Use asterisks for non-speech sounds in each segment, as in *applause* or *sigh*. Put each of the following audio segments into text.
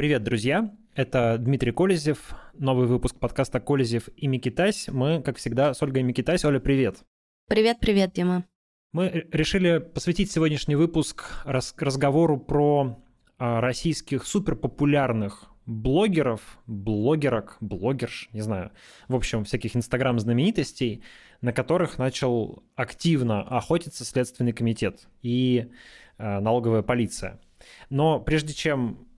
Привет, друзья! Это Дмитрий Колезев, новый выпуск подкаста «Колезев и Микитась». Мы, как всегда, с Ольгой Микитась. Оля, привет! Привет-привет, Дима! Мы решили посвятить сегодняшний выпуск разговору про а, российских суперпопулярных блогеров, блогерок, блогерш, не знаю, в общем, всяких инстаграм-знаменитостей, на которых начал активно охотиться Следственный комитет и э, налоговая полиция. Но прежде чем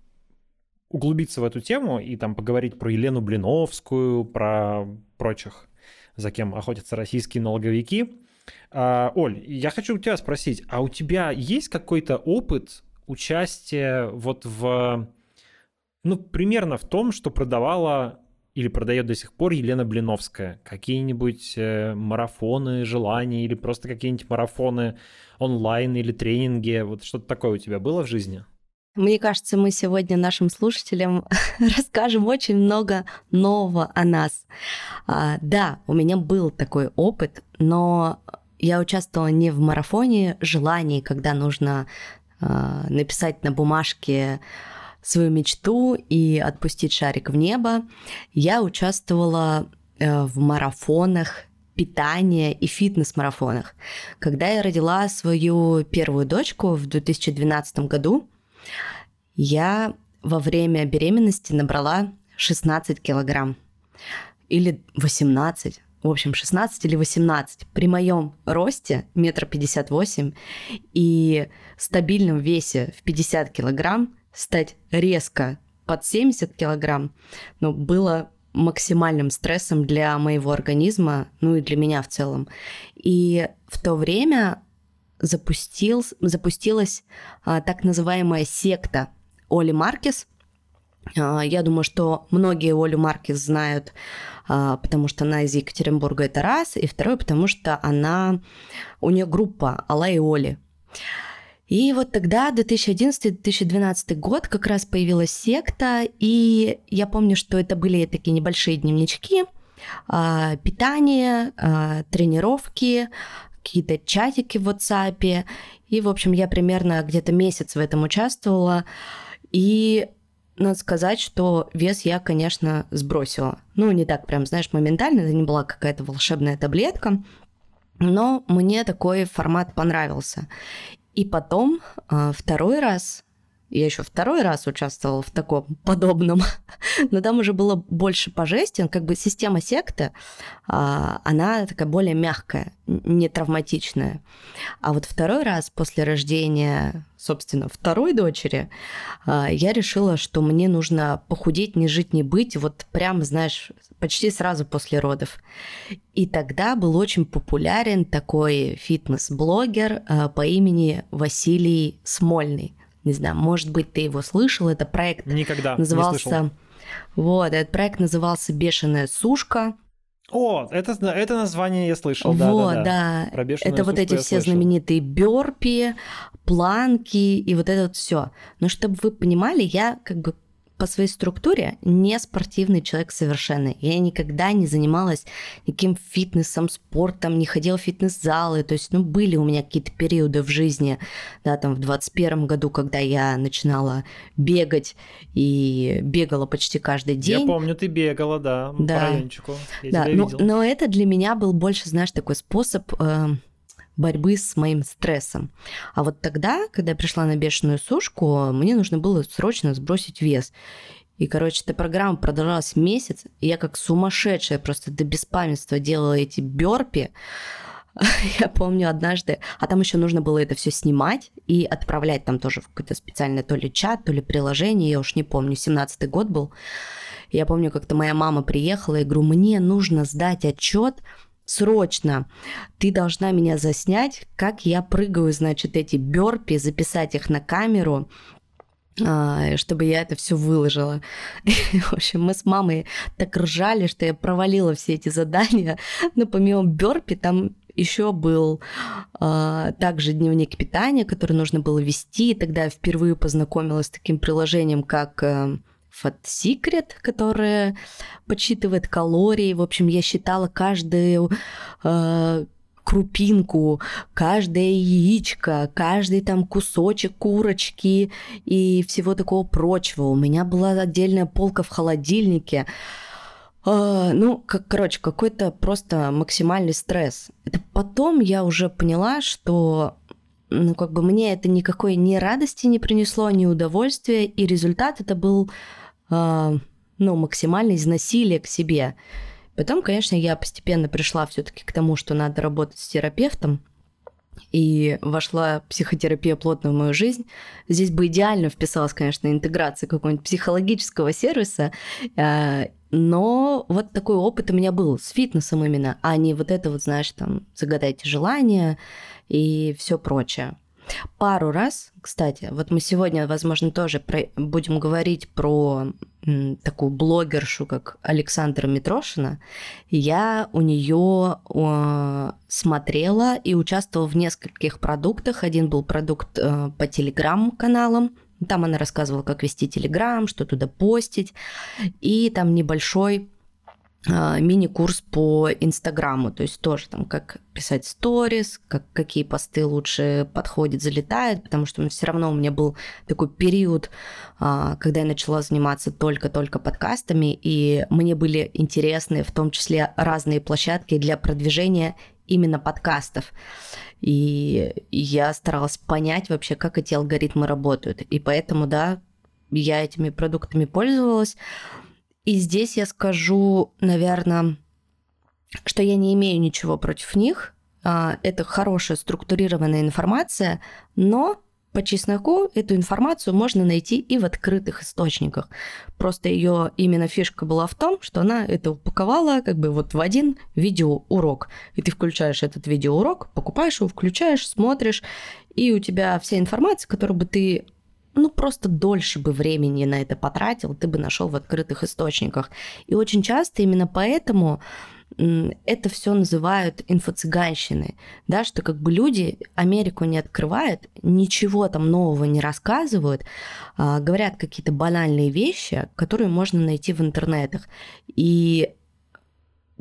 углубиться в эту тему и там поговорить про Елену Блиновскую, про прочих, за кем охотятся российские налоговики, э, Оль, я хочу у тебя спросить, а у тебя есть какой-то опыт участия вот в ну, примерно в том, что продавала или продает до сих пор Елена Блиновская. Какие-нибудь э, марафоны желаний или просто какие-нибудь марафоны онлайн или тренинги. Вот что-то такое у тебя было в жизни? Мне кажется, мы сегодня нашим слушателям *laughs* расскажем очень много нового о нас. А, да, у меня был такой опыт, но я участвовала не в марафоне желаний, когда нужно а, написать на бумажке свою мечту и отпустить шарик в небо, я участвовала э, в марафонах питания и фитнес-марафонах. Когда я родила свою первую дочку в 2012 году, я во время беременности набрала 16 килограмм или 18, в общем, 16 или 18. При моем росте, метр пятьдесят восемь, и стабильном весе в 50 килограмм, стать резко под 70 килограмм, но было максимальным стрессом для моего организма, ну и для меня в целом. И в то время запустил, запустилась а, так называемая секта Оли Маркес. А, я думаю, что многие Олю Маркес знают, а, потому что она из Екатеринбурга, это раз, и второе, потому что она, у нее группа Алла и Оли. И вот тогда, 2011-2012 год, как раз появилась секта, и я помню, что это были такие небольшие дневнички, а, питание, а, тренировки, какие-то чатики в WhatsApp. И, в общем, я примерно где-то месяц в этом участвовала. И надо сказать, что вес я, конечно, сбросила. Ну, не так прям, знаешь, моментально, это не была какая-то волшебная таблетка, но мне такой формат понравился. И потом а, второй раз, я еще второй раз участвовала в таком *laughs* подобном, но там уже было больше по жести, как бы система секты, а, она такая более мягкая, не травматичная. А вот второй раз после рождения, собственно, второй дочери, а, я решила, что мне нужно похудеть, не жить, не быть, вот прям, знаешь, почти сразу после родов. И тогда был очень популярен такой фитнес-блогер э, по имени Василий Смольный. Не знаю, может быть, ты его слышал, это проект Никогда назывался... не слышал. Вот, этот проект назывался «Бешеная сушка». О, это, это название я слышал, вот, да, да, да. Про это вот эти все слышал. знаменитые бёрпи, планки и вот это вот все. Но чтобы вы понимали, я как бы по своей структуре не спортивный человек совершенно. Я никогда не занималась никаким фитнесом, спортом, не ходила в фитнес-залы. То есть, ну, были у меня какие-то периоды в жизни, да, там в 21 году, когда я начинала бегать и бегала почти каждый день. Я помню, ты бегала, да, Да. по райончику. Я да, но, видел. но это для меня был больше, знаешь, такой способ э, борьбы с моим стрессом. А вот тогда, когда я пришла на бешеную сушку, мне нужно было срочно сбросить вес. И, короче, эта программа продолжалась месяц, и я как сумасшедшая просто до беспамятства делала эти бёрпи. *laughs* Я помню однажды, а там еще нужно было это все снимать и отправлять там тоже в какой-то специальный то ли чат, то ли приложение, я уж не помню, 17-й год был. Я помню, как-то моя мама приехала и говорю, мне нужно сдать отчет срочно. Ты должна меня заснять, как я прыгаю, значит, эти бёрпи, записать их на камеру, а, чтобы я это все выложила. *laughs* В общем, мы с мамой так ржали, что я провалила все эти задания. *laughs* Но помимо бёрпи там еще был а, также дневник питания, который нужно было вести. И тогда я впервые познакомилась с таким приложением, как э, Fat Secret, которое подсчитывает калории. В общем, я считала каждую э, крупинку, каждое яичко, каждый там кусочек курочки и всего такого прочего. У меня была отдельная полка в холодильнике. Uh, ну, как, короче, какой-то просто максимальный стресс. Это потом я уже поняла, что ну, как бы мне это никакой ни радости не принесло, ни удовольствия, и результат это был, ну, максимальное изнасилие к себе. Потом, конечно, я постепенно пришла все-таки к тому, что надо работать с терапевтом, и вошла психотерапия плотно в мою жизнь. Здесь бы идеально вписалась, конечно, интеграция какого-нибудь психологического сервиса, а, но вот такой опыт у меня был с фитнесом именно, а не вот это вот, знаешь, там, загадайте желание и все прочее. Пару раз, кстати, вот мы сегодня, возможно, тоже про, будем говорить про такую блогершу, как Александра Митрошина. Я у нее э, смотрела и участвовала в нескольких продуктах. Один был продукт э, по телеграм-каналам, там она рассказывала, как вести Телеграм, что туда постить. И там небольшой мини-курс по Инстаграму, то есть тоже там как писать сторис, как, какие посты лучше подходят, залетают, потому что все равно у меня был такой период, а, когда я начала заниматься только-только подкастами, и мне были интересны в том числе разные площадки для продвижения именно подкастов. И я старалась понять вообще, как эти алгоритмы работают. И поэтому, да, я этими продуктами пользовалась. И здесь я скажу, наверное, что я не имею ничего против них. А, это хорошая структурированная информация, но по чесноку эту информацию можно найти и в открытых источниках. Просто ее именно фишка была в том, что она это упаковала как бы вот в один видеоурок. И ты включаешь этот видеоурок, покупаешь его, включаешь, смотришь, и у тебя вся информация, которую бы ты ну, просто дольше бы времени на это потратил, ты бы нашел в открытых источниках. И очень часто именно поэтому это все называют инфо-цыганщиной, да, что как бы люди Америку не открывают, ничего там нового не рассказывают, а, говорят какие-то банальные вещи, которые можно найти в интернетах. И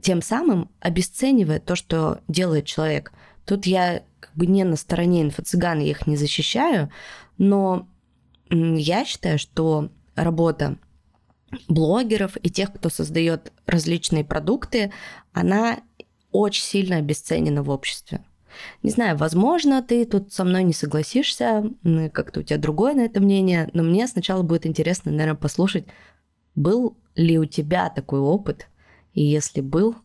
тем самым обесценивает то, что делает человек. Тут я как бы не на стороне инфо-цыган, я их не защищаю, но я считаю, что работа блогеров и тех, кто создает различные продукты, она очень сильно обесценена в обществе. Не знаю, возможно, ты тут со мной не согласишься, как-то у тебя другое на это мнение, но мне сначала будет интересно, наверное, послушать, был ли у тебя такой опыт, и если был,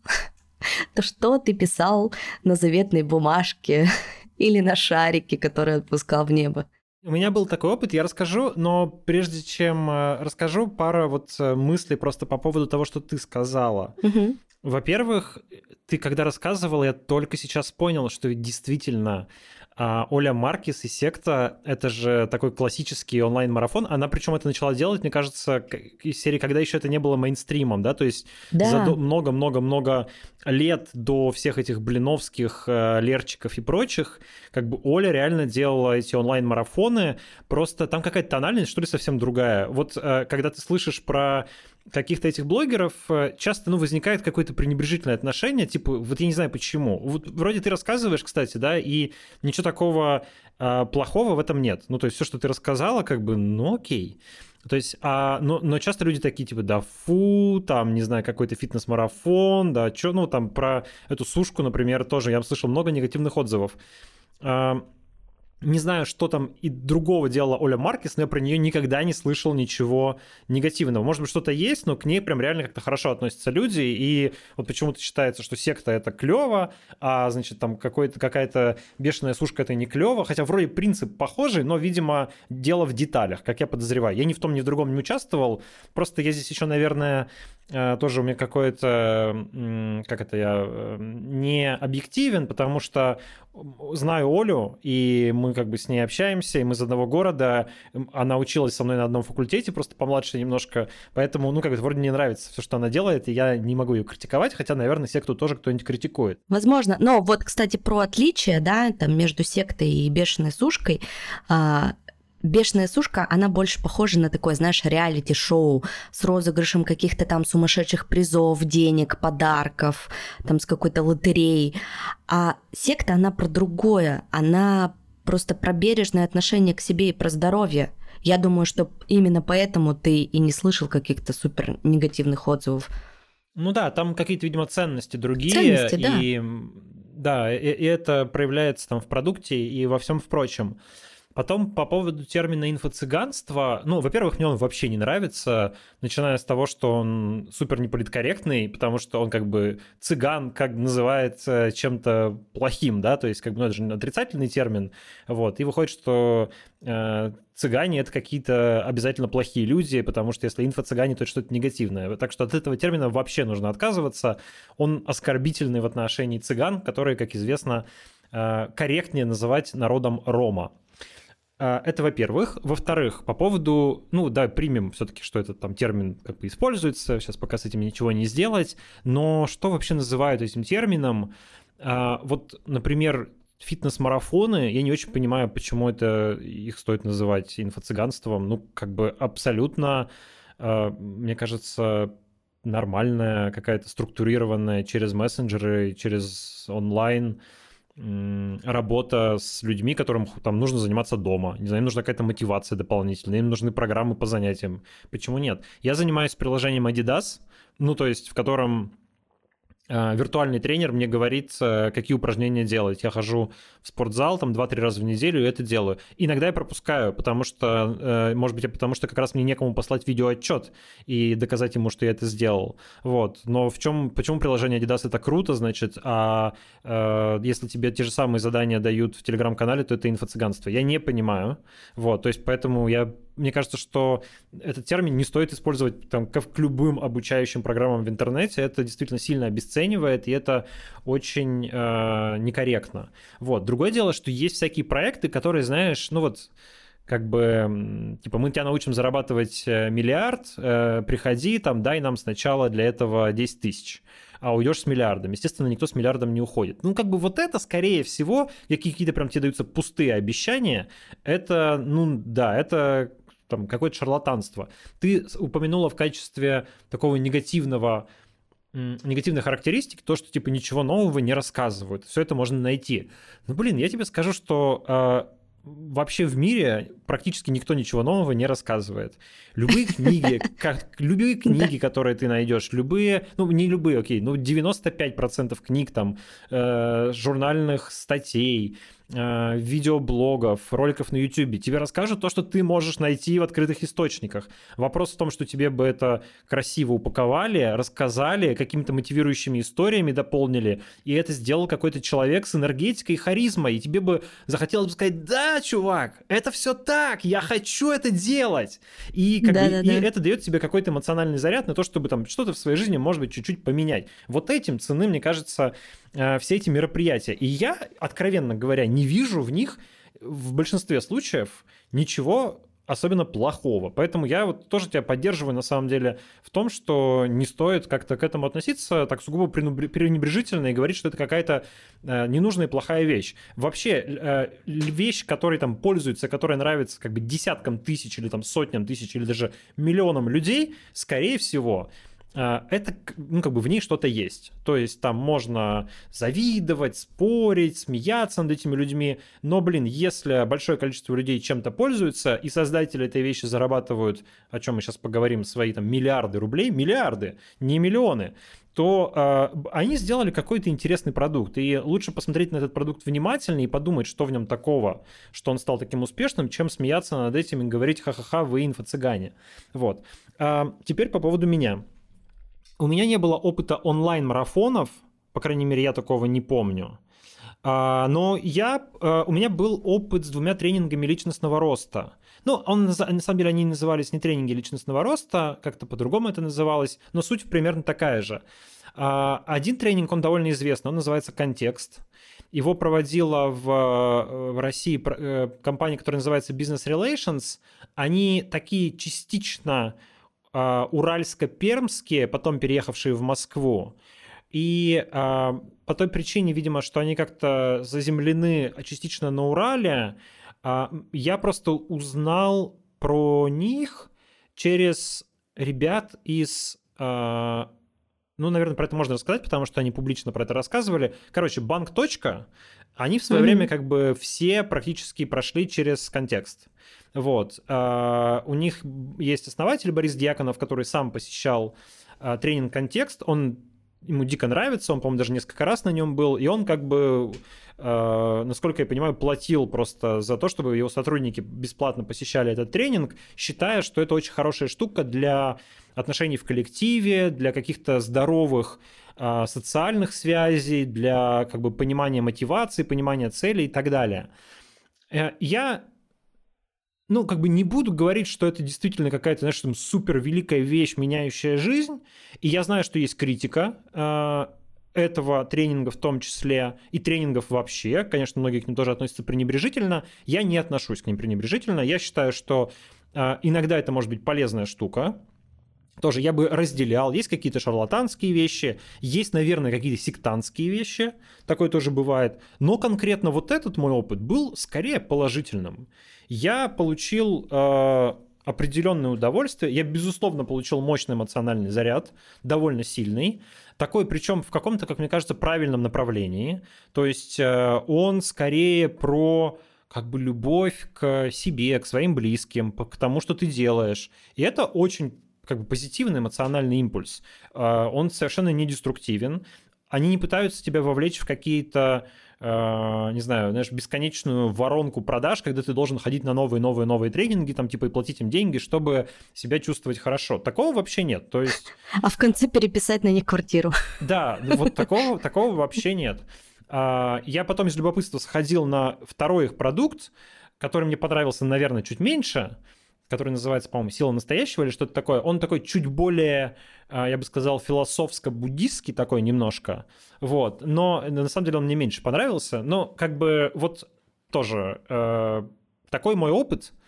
*laughs* то что ты писал на заветной бумажке *laughs* или на шарике, который отпускал в небо? У меня был такой опыт, я расскажу, но прежде чем э, расскажу, пара вот э, мыслей просто по поводу того, что ты сказала. Угу. Во-первых, ты когда рассказывал, я только сейчас понял, что действительно а Оля Маркис и секта — это же такой классический онлайн-марафон. Она причем это начала делать, мне кажется, из серии, когда еще это не было мейнстримом, да, то есть много-много-много лет до всех этих блиновских, э, лерчиков и прочих, как бы Оля реально делала эти онлайн-марафоны, просто там какая-то тональность, что ли, совсем другая. Вот э, когда ты слышишь про каких-то этих блогеров э, часто ну, возникает какое-то пренебрежительное отношение, типа, вот я не знаю почему. Вот вроде ты рассказываешь, кстати, да, и ничего такого плохого в этом нет. Ну, то есть все, что ты рассказала, как бы, ну окей. То есть, а, но, но часто люди такие, типа, да фу, там, не знаю, какой-то фитнес-марафон, да, что, ну, там, про эту сушку, например, тоже я слышал много негативных отзывов. А, не знаю, что там и другого делала Оля Маркис, но я про нее никогда не слышал ничего негативного. Может быть, что-то есть, но к ней прям реально как-то хорошо относятся люди, и вот почему-то считается, что секта это клево, а значит там какая-то бешеная сушка это не клево, хотя вроде принцип похожий, но, видимо, дело в деталях, как я подозреваю. Я ни в том, ни в другом не участвовал, просто я здесь еще, наверное, тоже у меня какое-то, как это я, э, не объективен, потому что знаю Олю, и мы как бы с ней общаемся, и мы из одного города. Она училась со мной на одном факультете, просто помладше немножко. Поэтому, ну, как бы вроде мне нравится все, что она делает, и я не могу ее критиковать, хотя, наверное, секту тоже кто-нибудь критикует. Возможно. Но вот, кстати, про отличие, да, там между сектой и бешеной сушкой. Бешеная сушка, она больше похожа на такое, знаешь, реалити-шоу с розыгрышем каких-то там сумасшедших призов, денег, подарков, там с какой-то лотереей. А секта, она про другое. Она просто про бережное отношение к себе и про здоровье. Я думаю, что именно поэтому ты и не слышал каких-то супер негативных отзывов. Ну да, там какие-то, видимо, ценности другие. Ценности, да. И, да, и, и это проявляется там в продукте и во всем впрочем. Потом по поводу термина инфо-цыганство, ну, во-первых, мне он вообще не нравится, начиная с того, что он супер неполиткорректный, потому что он как бы цыган как называется чем-то плохим, да, то есть как бы, ну, это же отрицательный термин, вот, и выходит, что э, цыгане это какие-то обязательно плохие люди, потому что если инфо-цыгане, то это что-то негативное. Так что от этого термина вообще нужно отказываться. Он оскорбительный в отношении цыган, которые, как известно, э, корректнее называть народом Рома. А, это во-первых. Во-вторых, по поводу, ну да, примем все-таки, что этот там термин как бы используется, сейчас пока с этим ничего не сделать, но что вообще называют этим термином? А, вот, например, фитнес-марафоны, я не очень понимаю, почему это их стоит называть инфо-цыганством. Ну, как бы абсолютно, а, мне кажется, нормальная, какая-то структурированная через мессенджеры, через онлайн работа с людьми, которым там нужно заниматься дома. Не знаю, им нужна какая-то мотивация дополнительная, им нужны программы по занятиям. Почему нет? Я занимаюсь приложением Adidas, ну, то есть в котором виртуальный тренер мне говорит, э, какие упражнения делать. Я хожу в спортзал там 2-3 раза в неделю и это делаю. Иногда я пропускаю, потому что, э, может быть, потому что как раз мне некому послать видеоотчет и доказать ему, что я это сделал. Вот. Но в чем, почему приложение Adidas это круто, значит, а э, если тебе те же самые задания дают в телеграм-канале, то это инфо-цыганство. Я не понимаю. Вот. То есть поэтому я мне кажется, что этот термин не стоит использовать там, как к любым обучающим программам в интернете. Это действительно сильно обесценивает, и это очень э, некорректно. Вот. Другое дело, что есть всякие проекты, которые, знаешь, ну вот как бы, типа, мы тебя научим зарабатывать э, миллиард, э, приходи, там, дай нам сначала для этого 10 тысяч а уйдешь с миллиардом. Естественно, никто с миллиардом не уходит. Ну, как бы вот это, скорее всего, какие-то прям тебе даются пустые обещания, это, ну, да, это там какое-то шарлатанство. Ты упомянула в качестве такого негативного негативной характеристики то, что типа ничего нового не рассказывают. Все это можно найти. Ну, блин, я тебе скажу, что э, вообще в мире практически никто ничего нового не рассказывает. Любые *laughs* книги, как, любые книги, которые ты найдешь, любые, ну не любые, окей, ну 95% книг там, э, журнальных статей, Э, видеоблогов, роликов на YouTube, тебе расскажут то, что ты можешь найти в открытых источниках. Вопрос в том, что тебе бы это красиво упаковали, рассказали, какими-то мотивирующими историями дополнили, и это сделал какой-то человек с энергетикой и харизмой, и тебе бы захотелось бы сказать, да, чувак, это все так, я хочу это делать. И, как да, бы, да, и да. это дает тебе какой-то эмоциональный заряд на то, чтобы там что-то в своей жизни, может быть, чуть-чуть поменять. Вот этим цены, мне кажется, Э, все эти мероприятия. И я, откровенно говоря, не вижу в них в большинстве случаев ничего особенно плохого. Поэтому я вот тоже тебя поддерживаю на самом деле в том, что не стоит как-то к этому относиться так сугубо пренебрежительно и говорить, что это какая-то э, ненужная и плохая вещь. Вообще, э, вещь, которой там пользуются, которая нравится как бы десяткам тысяч или там сотням тысяч или даже миллионам людей, скорее всего, это, ну, как бы в ней что-то есть. То есть там можно завидовать, спорить, смеяться над этими людьми, но, блин, если большое количество людей чем-то пользуются, и создатели этой вещи зарабатывают, о чем мы сейчас поговорим, свои там миллиарды рублей, миллиарды, не миллионы, то э, они сделали какой-то интересный продукт. И лучше посмотреть на этот продукт внимательнее и подумать, что в нем такого, что он стал таким успешным, чем смеяться над этим и говорить ха-ха-ха, вы инфо-цыгане. Вот. А теперь по поводу меня. У меня не было опыта онлайн-марафонов, по крайней мере, я такого не помню. А, но я, а, у меня был опыт с двумя тренингами личностного роста. Ну, он, на самом деле они назывались не тренинги личностного роста, как-то по-другому это называлось, но суть примерно такая же. А, один тренинг, он довольно известный, он называется «Контекст». Его проводила в, в России э, компания, которая называется Business Relations. Они такие частично а, уральско-пермские, потом переехавшие в Москву. И а, по той причине, видимо, что они как-то заземлены частично на Урале, А, я просто узнал про них через ребят из а, ну, наверное, про это можно рассказать, потому что они публично про это рассказывали. Короче, банк. Они в свое mm-hmm. время как бы все практически прошли через контекст. Вот. Uh, у них есть основатель Борис Дьяконов, который сам посещал uh, тренинг «Контекст». Он ему дико нравится, он, по-моему, даже несколько раз на нем был, и он как бы, э, насколько я понимаю, платил просто за то, чтобы его сотрудники бесплатно посещали этот тренинг, считая, что это очень хорошая штука для отношений в коллективе, для каких-то здоровых э, социальных связей, для как бы понимания мотивации, понимания целей и так далее. Э, я ну, как бы не буду говорить, что это действительно какая-то, знаешь, там супер великая вещь, меняющая жизнь. И я знаю, что есть критика э, этого тренинга в том числе, и тренингов вообще. Конечно, многие к ним тоже относятся пренебрежительно. Я не отношусь к ним пренебрежительно. Я считаю, что э, иногда это может быть полезная штука, тоже я бы разделял. Есть какие-то шарлатанские вещи, есть, наверное, какие-то сектантские вещи, такое тоже бывает. Но конкретно вот этот мой опыт был скорее положительным. Я получил э, определенное удовольствие. Я, безусловно, получил мощный эмоциональный заряд, довольно сильный. Такой, причем в каком-то, как мне кажется, правильном направлении. То есть э, он скорее про как бы любовь к себе, к своим близким, к тому, что ты делаешь. И это очень как бы позитивный эмоциональный импульс. Э, он совершенно не деструктивен. Они не пытаются тебя вовлечь в какие-то Э, не знаю, знаешь, бесконечную воронку продаж, когда ты должен ходить на новые, новые, новые тренинги, там, типа, и платить им деньги, чтобы себя чувствовать хорошо. Такого вообще нет. То есть... *laughs* А в конце переписать на них квартиру. *laughs* Да, вот такого, такого вообще нет. А, я потом из любопытства сходил на второй их продукт, который мне понравился, наверное, чуть меньше, который называется, по-моему, «Сила настоящего» или что-то такое. Он такой чуть более, а, я бы сказал, философско-буддистский такой немножко. Вот. Но на самом деле он мне меньше понравился. Но как бы вот тоже э, такой мой опыт –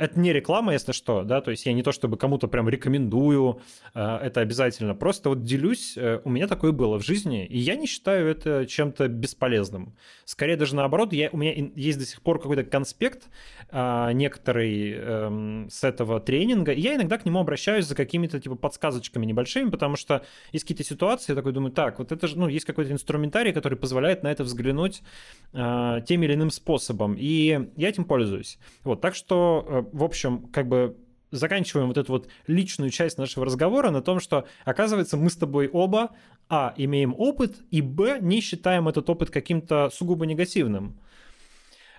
это не реклама, если что, да, то есть я не то чтобы кому-то прям рекомендую э, это обязательно, просто вот делюсь, э, у меня такое было в жизни, и я не считаю это чем-то бесполезным. Скорее даже наоборот, я, у меня есть до сих пор какой-то конспект э, некоторый э, с этого тренинга, и я иногда к нему обращаюсь за какими-то типа подсказочками небольшими, потому что есть какие-то ситуации, я такой думаю, так, вот это же, ну, есть какой-то инструментарий, который позволяет на это взглянуть э, тем или иным способом, и я этим пользуюсь. Вот, так что э, в общем, как бы заканчиваем вот эту вот личную часть нашего разговора на том, что, оказывается, мы с тобой оба, а, имеем опыт, и, б, не считаем этот опыт каким-то сугубо негативным.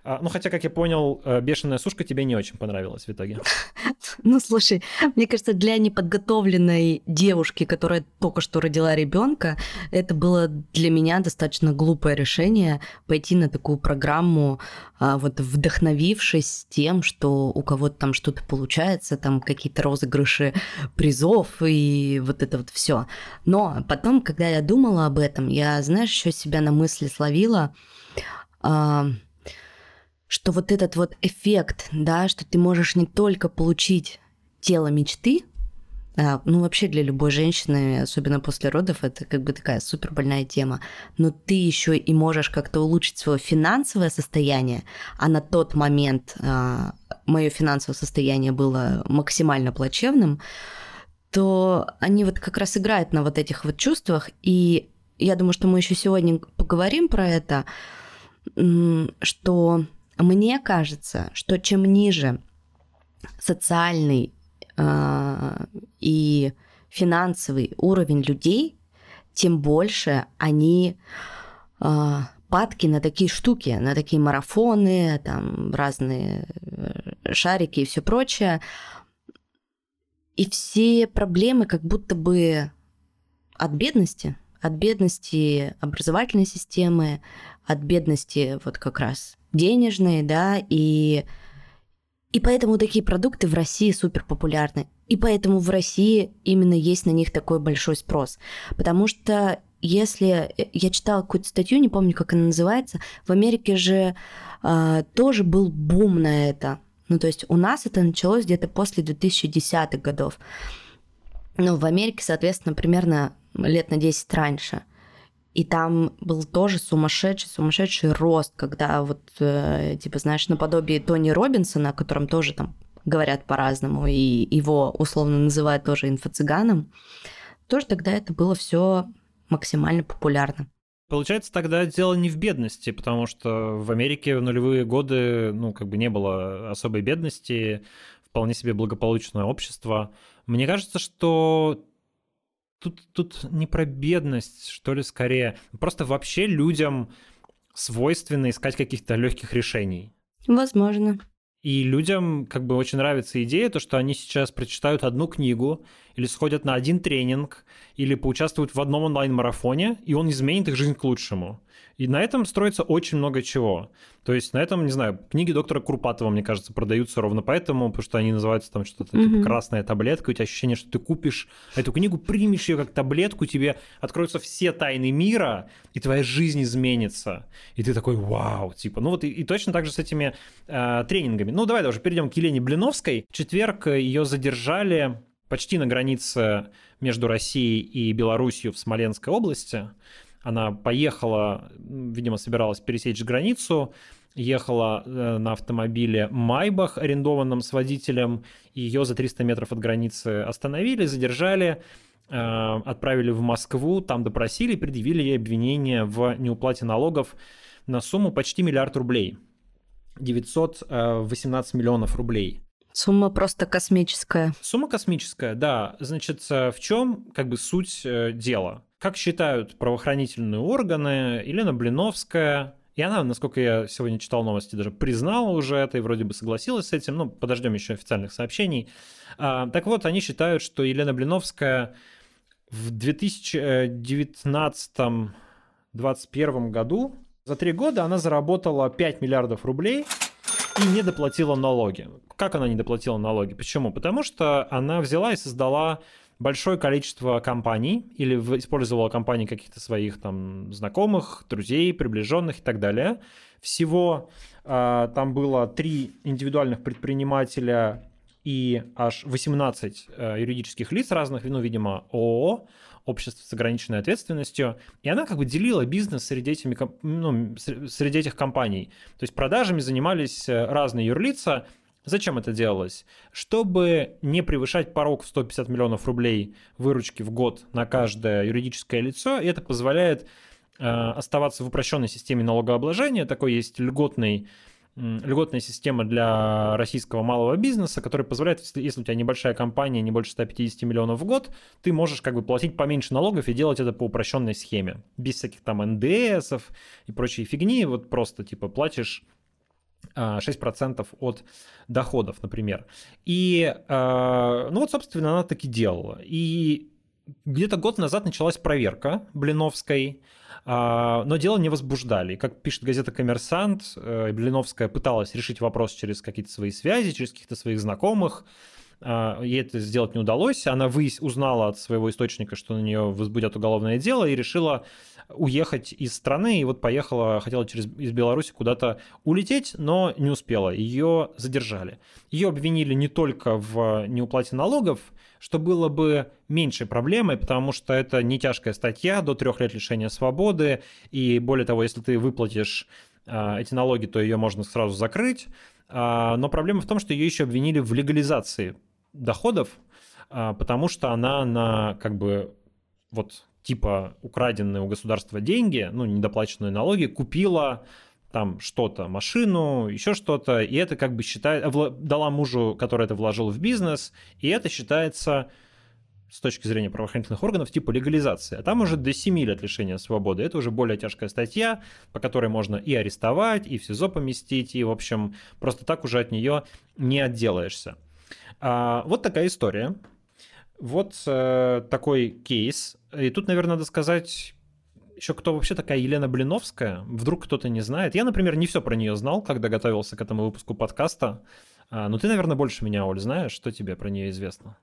А, ну, хотя, как я понял, э, бешеная сушка тебе не очень понравилась в итоге. *laughs* Ну, слушай, мне кажется, для неподготовленной девушки, которая только что родила ребенка, это было для меня достаточно глупое решение пойти на такую программу, а, вот вдохновившись тем, что у кого-то там что-то получается, там какие-то розыгрыши призов и вот это вот все. Но потом, когда я думала об этом, я, знаешь, еще себя на мысли словила, а, что вот этот вот эффект, да, что ты можешь не только получить тело мечты, а, ну, вообще для любой женщины, особенно после родов, это как бы такая супер больная тема. Но ты еще и можешь как-то улучшить свое финансовое состояние, а на тот момент а, мое финансовое состояние было максимально плачевным, то они вот как раз играют на вот этих вот чувствах. И я думаю, что мы еще сегодня поговорим про это, что мне кажется, что чем ниже социальный э, и финансовый уровень людей, тем больше они э, падки на такие штуки, на такие марафоны, там разные э, шарики и все прочее. И все проблемы как будто бы от бедности, от бедности образовательной системы, от бедности вот как раз денежные, да, и, и поэтому такие продукты в России супер популярны. И поэтому в России именно есть на них такой большой спрос. Потому что если я читала какую-то статью, не помню, как она называется, в Америке же э, тоже был бум на это. Ну, то есть у нас это началось где-то после 2010-х годов. Ну, в Америке, соответственно, примерно лет на 10 раньше. И там был тоже сумасшедший, сумасшедший рост, когда вот, э, типа, знаешь, наподобие Тони Робинсона, о котором тоже там говорят по-разному, и его условно называют тоже инфо-цыганом, тоже тогда это было все максимально популярно. Получается, тогда дело не в бедности, потому что в Америке в нулевые годы, ну, как бы не было особой бедности, вполне себе благополучное общество. Мне кажется, что тут, тут не про бедность, что ли, скорее. Просто вообще людям свойственно искать каких-то легких решений. Возможно. И людям как бы очень нравится идея, то, что они сейчас прочитают одну книгу, или сходят на один тренинг, или поучаствуют в одном онлайн-марафоне, и он изменит их жизнь к лучшему. И на этом строится очень много чего. То есть на этом, не знаю, книги доктора Курпатова, мне кажется, продаются ровно поэтому, потому что они называются там что-то mm-hmm. типа красная таблетка, у тебя ощущение, что ты купишь эту книгу, примешь ее как таблетку, тебе откроются все тайны мира, и твоя жизнь изменится. И ты такой, вау, типа, ну вот и, и точно так же с этими э, тренингами. Ну давай уже перейдем к Елене Блиновской. В четверг ее задержали почти на границе между Россией и Белоруссией в Смоленской области. Она поехала, видимо, собиралась пересечь границу, ехала э, на автомобиле Майбах, арендованном с водителем, ее за 300 метров от границы остановили, задержали, э, отправили в Москву, там допросили, предъявили ей обвинение в неуплате налогов на сумму почти миллиард рублей. 918 миллионов рублей. Сумма просто космическая. Сумма космическая, да. Значит, э, в чем как бы суть э, дела? Как считают правоохранительные органы, Елена Блиновская, и она, насколько я сегодня читал новости, даже признала уже это и вроде бы согласилась с этим. Ну, подождем еще официальных сообщений. А, так вот, они считают, что Елена Блиновская в 2019-2021 году за три года она заработала 5 миллиардов рублей и не доплатила налоги. Как она не доплатила налоги? Почему? Потому что она взяла и создала большое количество компаний или использовала компании каких-то своих там знакомых, друзей, приближенных и так далее. Всего э, там было три индивидуальных предпринимателя и аж 18 э, юридических лиц разных, ну, видимо, ООО, общество с ограниченной ответственностью, и она как бы делила бизнес среди, этими, ну, среди этих компаний. То есть продажами занимались э, разные юрлица. Зачем это делалось? Чтобы не превышать порог в 150 миллионов рублей выручки в год на каждое юридическое лицо, и это позволяет э, оставаться в упрощенной системе налогообложения. Такой есть льготный льготная система для российского малого бизнеса, которая позволяет, если, у тебя небольшая компания, не больше 150 миллионов в год, ты можешь как бы платить поменьше налогов и делать это по упрощенной схеме, без всяких там НДСов и прочей фигни, вот просто типа платишь 6% а, от доходов, например. И, а, ну вот, собственно, она так и делала. И где-то год назад началась проверка Блиновской, а, но дело не возбуждали. Как пишет газета «Коммерсант», э, Блиновская пыталась решить вопрос через какие-то свои связи, через каких-то своих знакомых, ей это сделать не удалось. Она выяс... узнала от своего источника, что на нее возбудят уголовное дело, и решила уехать из страны. И вот поехала, хотела через из Беларуси куда-то улететь, но не успела. Ее задержали. Ее обвинили не только в неуплате налогов, что было бы меньшей проблемой, потому что это не тяжкая статья до трех лет лишения свободы. И более того, если ты выплатишь а, эти налоги, то ее можно сразу закрыть. А, но проблема в том, что ее еще обвинили в легализации доходов, а, потому что она на как бы вот типа украденные у государства деньги, ну, недоплаченные налоги, купила там что-то, машину, еще что-то, и это как бы считает, дала мужу, который это вложил в бизнес, и это считается с точки зрения правоохранительных органов, типа легализации. А там уже до 7 лет лишения свободы. Это уже более тяжкая статья, по которой можно и арестовать, и в СИЗО поместить, и, в общем, просто так уже от нее не отделаешься. А, вот такая история. Вот э, такой кейс. И тут, наверное, надо сказать еще кто вообще такая Елена Блиновская. Вдруг кто-то не знает. Я, например, не все про нее знал, когда готовился к этому выпуску подкаста. А, но ты, наверное, больше меня, Оль, знаешь, что тебе про нее известно?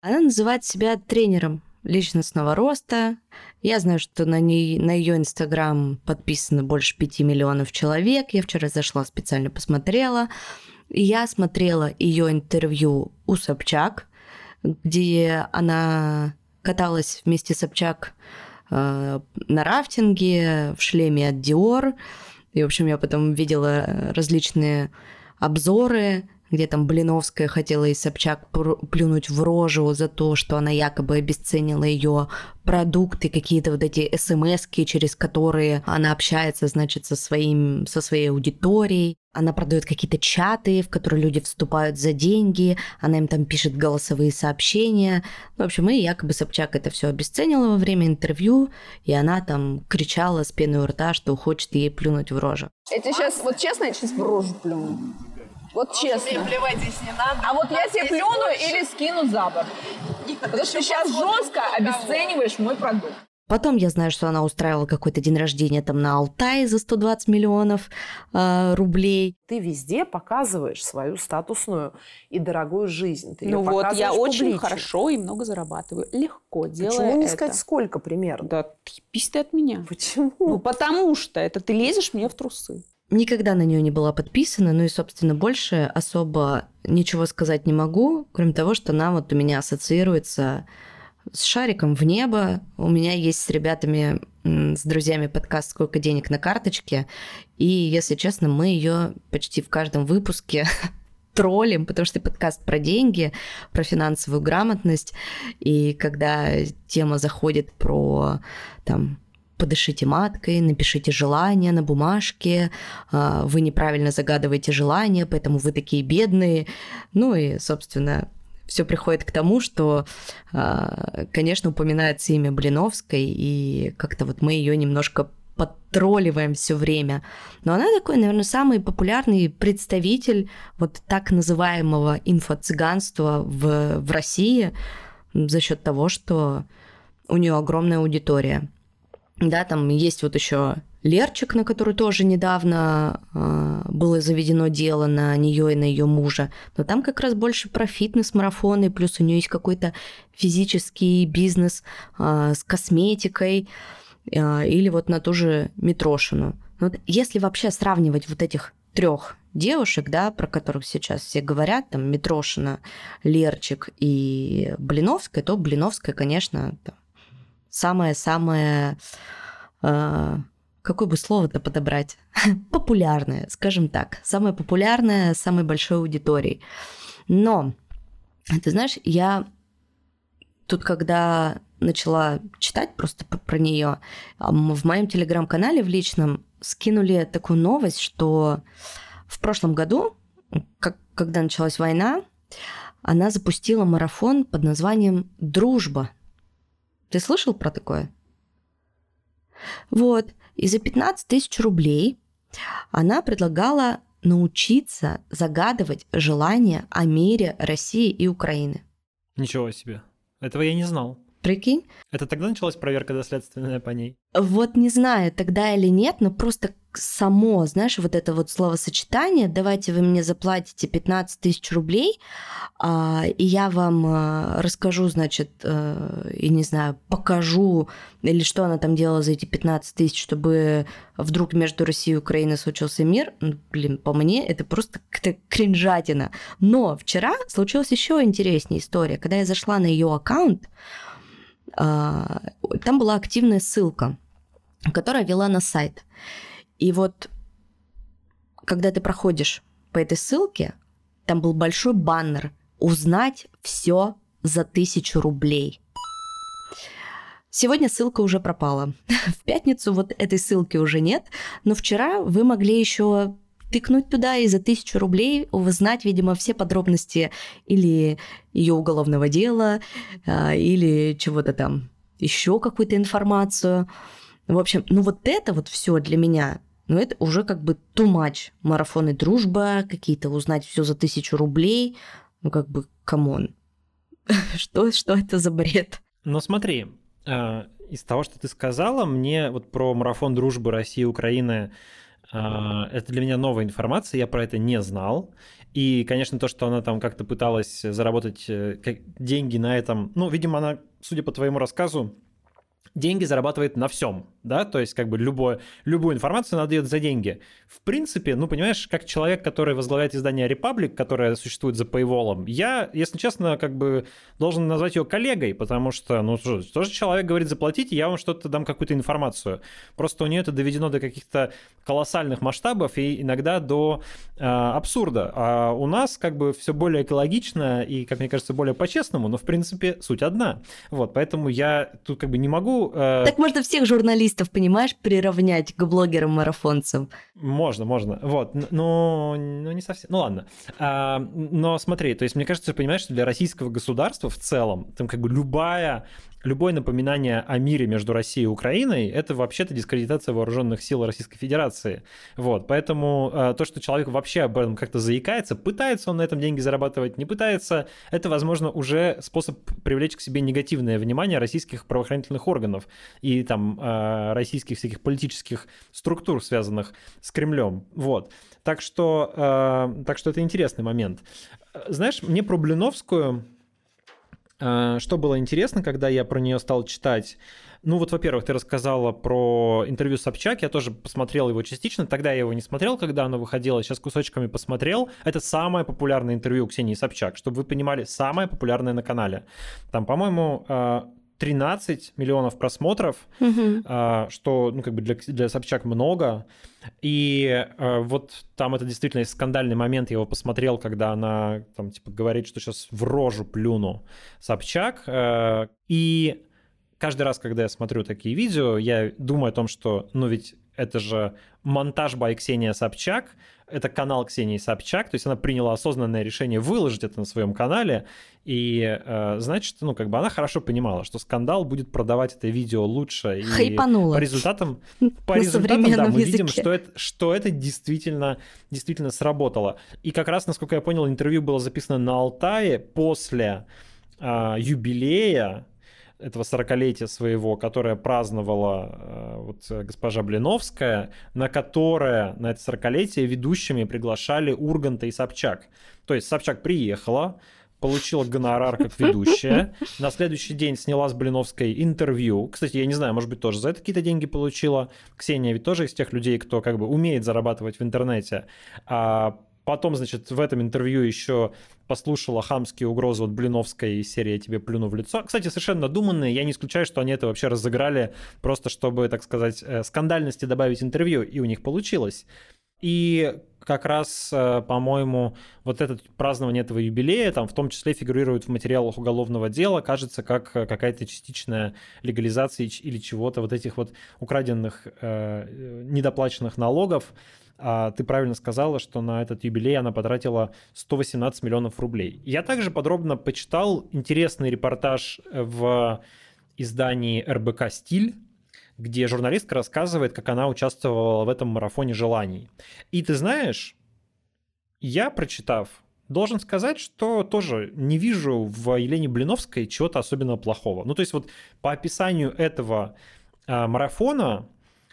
Она называет себя тренером личностного роста. Я знаю, что на, ней, на ее инстаграм подписано больше 5 миллионов человек. Я вчера зашла специально посмотрела. Я смотрела ее интервью у Собчак, где она каталась вместе с Собчак э, на рафтинге, в шлеме от Dior. И, в общем, я потом видела различные обзоры где там Блиновская хотела и Собчак плюнуть в рожу за то, что она якобы обесценила ее продукты, какие-то вот эти смс через которые она общается, значит, со, своим, со своей аудиторией. Она продает какие-то чаты, в которые люди вступают за деньги, она им там пишет голосовые сообщения. В общем, и якобы Собчак это все обесценила во время интервью, и она там кричала с пеной у рта, что хочет ей плюнуть в рожу. Это сейчас, вот честно, я сейчас в рожу плюну. Вот честно. Мне плевать здесь не надо. А вот я тебе плюну или скину за борт. Потому что сейчас жестко обесцениваешь мой продукт. Потом я знаю, что она устраивала какой-то день рождения там на Алтае за 120 миллионов э, рублей. Ты везде показываешь свою статусную и дорогую жизнь. Ты ну вот, я очень хорошо и много зарабатываю. Легко делаю Почему не это. сказать, сколько примерно? Да, пись ты от меня. Почему? Ну, потому что это ты лезешь мне в трусы. Никогда на нее не была подписана, ну и, собственно, больше особо ничего сказать не могу, кроме того, что она вот у меня ассоциируется с шариком в небо. У меня есть с ребятами, с друзьями подкаст «Сколько денег на карточке», и, если честно, мы ее почти в каждом выпуске *laughs* троллим, потому что подкаст про деньги, про финансовую грамотность, и когда тема заходит про там подышите маткой, напишите желание на бумажке, а, вы неправильно загадываете желание, поэтому вы такие бедные. Ну и, собственно, все приходит к тому, что, а, конечно, упоминается имя Блиновской, и как-то вот мы ее немножко подтролливаем все время. Но она такой, наверное, самый популярный представитель вот так называемого инфо-цыганства в, в России за счет того, что у нее огромная аудитория. Да, там есть вот еще Лерчик, на который тоже недавно э, было заведено дело на нее и на ее мужа. Но там как раз больше про фитнес-марафоны, плюс у нее есть какой-то физический бизнес э, с косметикой э, или вот на ту же Митрошину. Вот если вообще сравнивать вот этих трех девушек, да, про которых сейчас все говорят, там Митрошина, Лерчик и Блиновская, то Блиновская, конечно, там, самое-самое... Э, какое бы слово-то подобрать? *laughs* популярное, скажем так. Самое популярное, самой большой аудиторией. Но, ты знаешь, я тут, когда начала читать просто про нее, в моем телеграм-канале в личном скинули такую новость, что в прошлом году, как, когда началась война, она запустила марафон под названием «Дружба ты слышал про такое? Вот. И за 15 тысяч рублей она предлагала научиться загадывать желания о мире России и Украины. Ничего себе. Этого я не знал. Прикинь? Это тогда началась проверка доследственная по ней? Вот не знаю, тогда или нет, но просто само, знаешь, вот это вот словосочетание, давайте вы мне заплатите 15 тысяч рублей, а, и я вам а, расскажу, значит, а, и не знаю, покажу, или что она там делала за эти 15 тысяч, чтобы вдруг между Россией и Украиной случился мир, ну, блин, по мне это просто как-то кринжатина. Но вчера случилась еще интереснее история, когда я зашла на ее аккаунт, а, там была активная ссылка, которая вела на сайт. И вот когда ты проходишь по этой ссылке, там был большой баннер «Узнать все за тысячу рублей». Сегодня ссылка уже пропала. *laughs* В пятницу вот этой ссылки уже нет, но вчера вы могли еще тыкнуть туда и за тысячу рублей узнать, видимо, все подробности или ее уголовного дела, а, или чего-то там, еще какую-то информацию. В общем, ну вот это вот все для меня, ну это уже как бы too much. Марафоны дружбы, какие-то узнать все за тысячу рублей. Ну как бы, come on. *laughs* что, что это за бред? Ну смотри, а, из того, что ты сказала, мне вот про марафон дружбы России и Украины а, это для меня новая информация, я про это не знал. И, конечно, то, что она там как-то пыталась заработать э, деньги на этом, ну, видимо, она, судя по твоему рассказу, деньги зарабатывает на всем, да, то есть как бы любое, любую информацию она дает за деньги. В принципе, ну, понимаешь, как человек, который возглавляет издание Republic, которое существует за paywall, я, если честно, как бы должен назвать ее коллегой, потому что, ну, тоже человек говорит, заплатите, я вам что-то дам, какую-то информацию. Просто у нее это доведено до каких-то колоссальных масштабов и иногда до э, абсурда. А у нас как бы все более экологично и, как мне кажется, более по-честному, но, в принципе, суть одна. Вот, поэтому я тут как бы не могу Э... Так можно всех журналистов, понимаешь, приравнять к блогерам-марафонцам. Можно, можно. Вот, но, но не совсем. Ну ладно. А, но смотри, то есть мне кажется, понимаешь, что для российского государства в целом, там как бы любая любое напоминание о мире между Россией и Украиной – это вообще-то дискредитация вооруженных сил Российской Федерации. Вот, поэтому э, то, что человек вообще об этом как-то заикается, пытается он на этом деньги зарабатывать, не пытается, это, возможно, уже способ привлечь к себе негативное внимание российских правоохранительных органов и там э, российских всяких политических структур, связанных с Кремлем. Вот. Так что, э, так что это интересный момент. Знаешь, мне про Блиновскую что было интересно, когда я про нее стал читать? Ну вот, во-первых, ты рассказала про интервью Собчак, я тоже посмотрел его частично, тогда я его не смотрел, когда оно выходило, сейчас кусочками посмотрел. Это самое популярное интервью Ксении Собчак, чтобы вы понимали, самое популярное на канале. Там, по-моему, 13 э, миллионов просмотров, угу. что, ну, как бы для, для Собчак много. И э, вот там это действительно скандальный момент, я его посмотрел, когда она там, типа, говорит, что сейчас в рожу плюну Собчак. Э, и каждый раз, когда я смотрю такие видео, я думаю о том, что, ну, ведь это же монтаж by Ксения Собчак, это канал Ксении Собчак, то есть она приняла осознанное решение выложить это на своем канале, и э, значит, ну как бы она хорошо понимала, что скандал будет продавать это видео лучше. И Хайпанула. по результатам, *laughs* по результатам да, мы языке. видим, что это, что это действительно, действительно сработало. И как раз, насколько я понял, интервью было записано на Алтае после э, юбилея этого 40-летия своего, которое праздновала э, вот госпожа Блиновская, на которое на это 40-летие ведущими приглашали Урганта и Собчак. То есть Собчак приехала, получила гонорар как ведущая. *laughs* На следующий день сняла с Блиновской интервью. Кстати, я не знаю, может быть, тоже за это какие-то деньги получила. Ксения ведь тоже из тех людей, кто как бы умеет зарабатывать в интернете. А Потом, значит, в этом интервью еще послушала хамские угрозы от Блиновской из серии «Я тебе плюну в лицо». Кстати, совершенно надуманные. Я не исключаю, что они это вообще разыграли просто, чтобы, так сказать, э, скандальности добавить интервью, и у них получилось. И как раз, э, по-моему, вот это празднование этого юбилея, там в том числе фигурирует в материалах уголовного дела, кажется, как э, какая-то частичная легализация или чего-то вот этих вот украденных, недоплаченных налогов. А ты правильно сказала, что на этот юбилей она потратила 118 миллионов рублей. Я также подробно почитал интересный репортаж в издании РБК «Стиль», где журналистка рассказывает, как она участвовала в этом марафоне желаний. И ты знаешь, я, прочитав, должен сказать, что тоже не вижу в Елене Блиновской чего-то особенно плохого. Ну, то есть вот по описанию этого э, марафона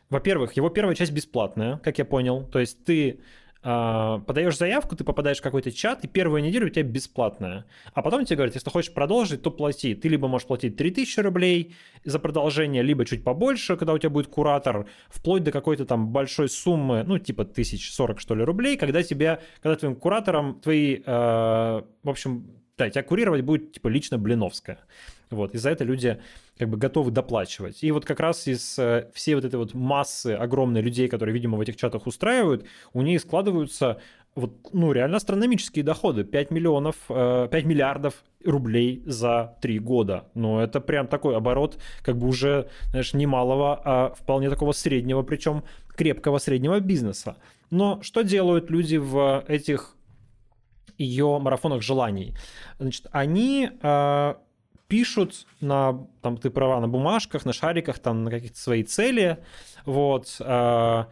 во-первых, его первая часть бесплатная, как я понял. То есть ты Uh, подаешь заявку, ты попадаешь в какой-то чат, и первую неделю у тебя бесплатная. А потом тебе говорят, если хочешь продолжить, то плати. Ты либо можешь платить 3000 рублей за продолжение, либо чуть побольше, когда у тебя будет куратор, вплоть до какой-то там большой суммы, ну, типа 1040, что ли, рублей, когда тебя, когда твоим куратором твои, uh, в общем, да, тебя курировать будет, типа, лично Блиновская. Вот, и за это люди как бы готовы доплачивать. И вот как раз из э, всей вот этой вот массы огромной людей, которые, видимо, в этих чатах устраивают, у них складываются вот, ну, реально астрономические доходы. 5 миллионов, 5 э, миллиардов рублей за 3 года. Ну, это прям такой оборот, как бы уже, знаешь, не малого, а вполне такого среднего, причем крепкого среднего бизнеса. Но что делают люди в этих ее марафонах желаний? Значит, они э, пишут на, там, ты права, на бумажках, на шариках, там, на какие-то свои цели, вот, э,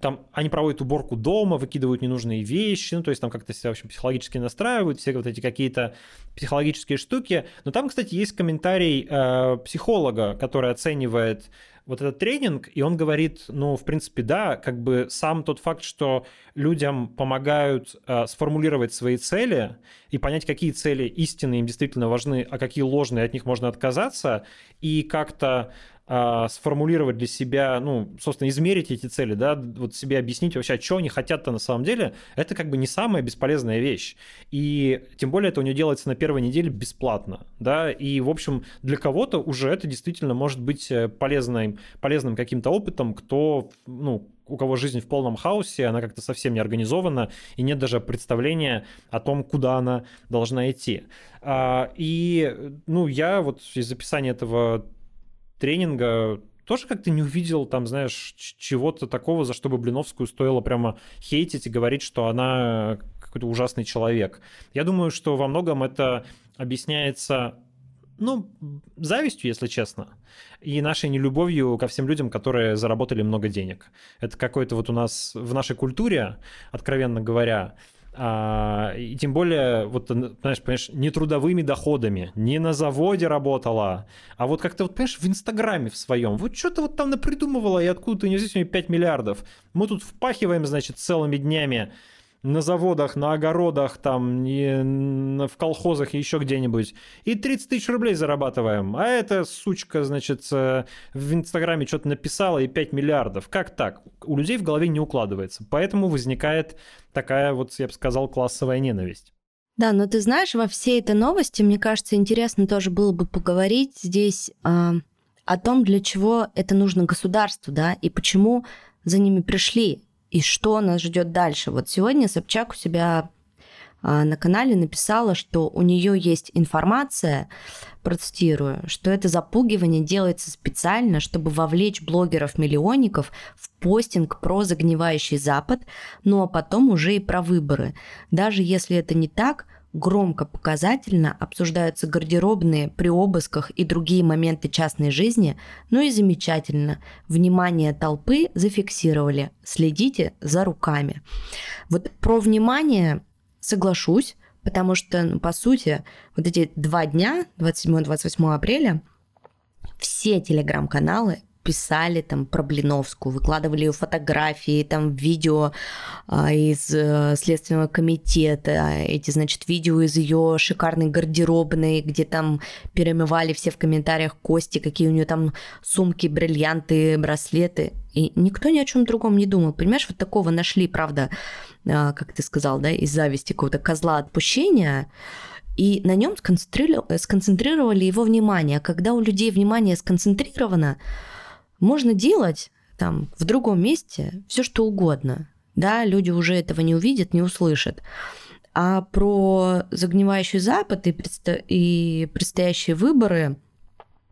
там, они проводят уборку дома, выкидывают ненужные вещи, ну, то есть там как-то себя, в общем, психологически настраивают, все вот эти какие-то психологические штуки, но там, кстати, есть комментарий э, психолога, который оценивает вот этот тренинг, и он говорит, ну, в принципе, да, как бы сам тот факт, что людям помогают э, сформулировать свои цели и понять, какие цели истинные им действительно важны, а какие ложные, от них можно отказаться, и как-то а, сформулировать для себя, ну, собственно, измерить эти цели, да, вот себе объяснить вообще, что они хотят-то на самом деле, это как бы не самая бесполезная вещь. И тем более это у нее делается на первой неделе бесплатно, да, и, в общем, для кого-то уже это действительно может быть э, полезным, полезным каким-то опытом, кто, ну, у кого жизнь в полном хаосе, она как-то совсем не организована, и нет даже представления о том, куда она должна идти. А, и, ну, я вот из записания этого тренинга тоже как-то не увидел там, знаешь, чего-то такого, за что бы Блиновскую стоило прямо хейтить и говорить, что она какой-то ужасный человек. Я думаю, что во многом это объясняется ну, завистью, если честно, и нашей нелюбовью ко всем людям, которые заработали много денег. Это какой-то вот у нас в нашей культуре, откровенно говоря, а, и тем более, вот, знаешь, понимаешь, не трудовыми доходами, не на заводе работала, а вот как-то, вот, понимаешь, в Инстаграме в своем. Вот что-то вот там напридумывала, и откуда-то не здесь 5 миллиардов. Мы тут впахиваем, значит, целыми днями на заводах, на огородах, там, не в колхозах и еще где-нибудь. И 30 тысяч рублей зарабатываем. А эта сучка, значит, э, в Инстаграме что-то написала и 5 миллиардов. Как так? У людей в голове не укладывается. Поэтому возникает такая вот, я бы сказал, классовая ненависть. Да, но ты знаешь, во всей этой новости, мне кажется, интересно тоже было бы поговорить здесь э, о том, для чего это нужно государству, да, и почему за ними пришли и что нас ждет дальше. Вот сегодня Собчак у себя а, на канале написала, что у нее есть информация, процитирую, что это запугивание делается специально, чтобы вовлечь блогеров-миллионников в постинг про загнивающий Запад, ну а потом уже и про выборы. Даже если это не так, громко показательно обсуждаются гардеробные при обысках и другие моменты частной жизни, ну и замечательно, внимание толпы зафиксировали, следите за руками. Вот про внимание соглашусь, потому что, ну, по сути, вот эти два дня, 27-28 апреля, все телеграм-каналы писали там про Блиновскую, выкладывали ее фотографии, там видео а, из а, Следственного комитета, эти, значит, видео из ее шикарной гардеробной, где там перемывали все в комментариях кости, какие у нее там сумки, бриллианты, браслеты. И никто ни о чем другом не думал. Понимаешь, вот такого нашли, правда, а, как ты сказал, да, из зависти какого-то козла отпущения, и на нем сконцентрировали его внимание. Когда у людей внимание сконцентрировано, можно делать там в другом месте все что угодно. Да, люди уже этого не увидят, не услышат. А про загнивающий Запад и, предсто... и предстоящие выборы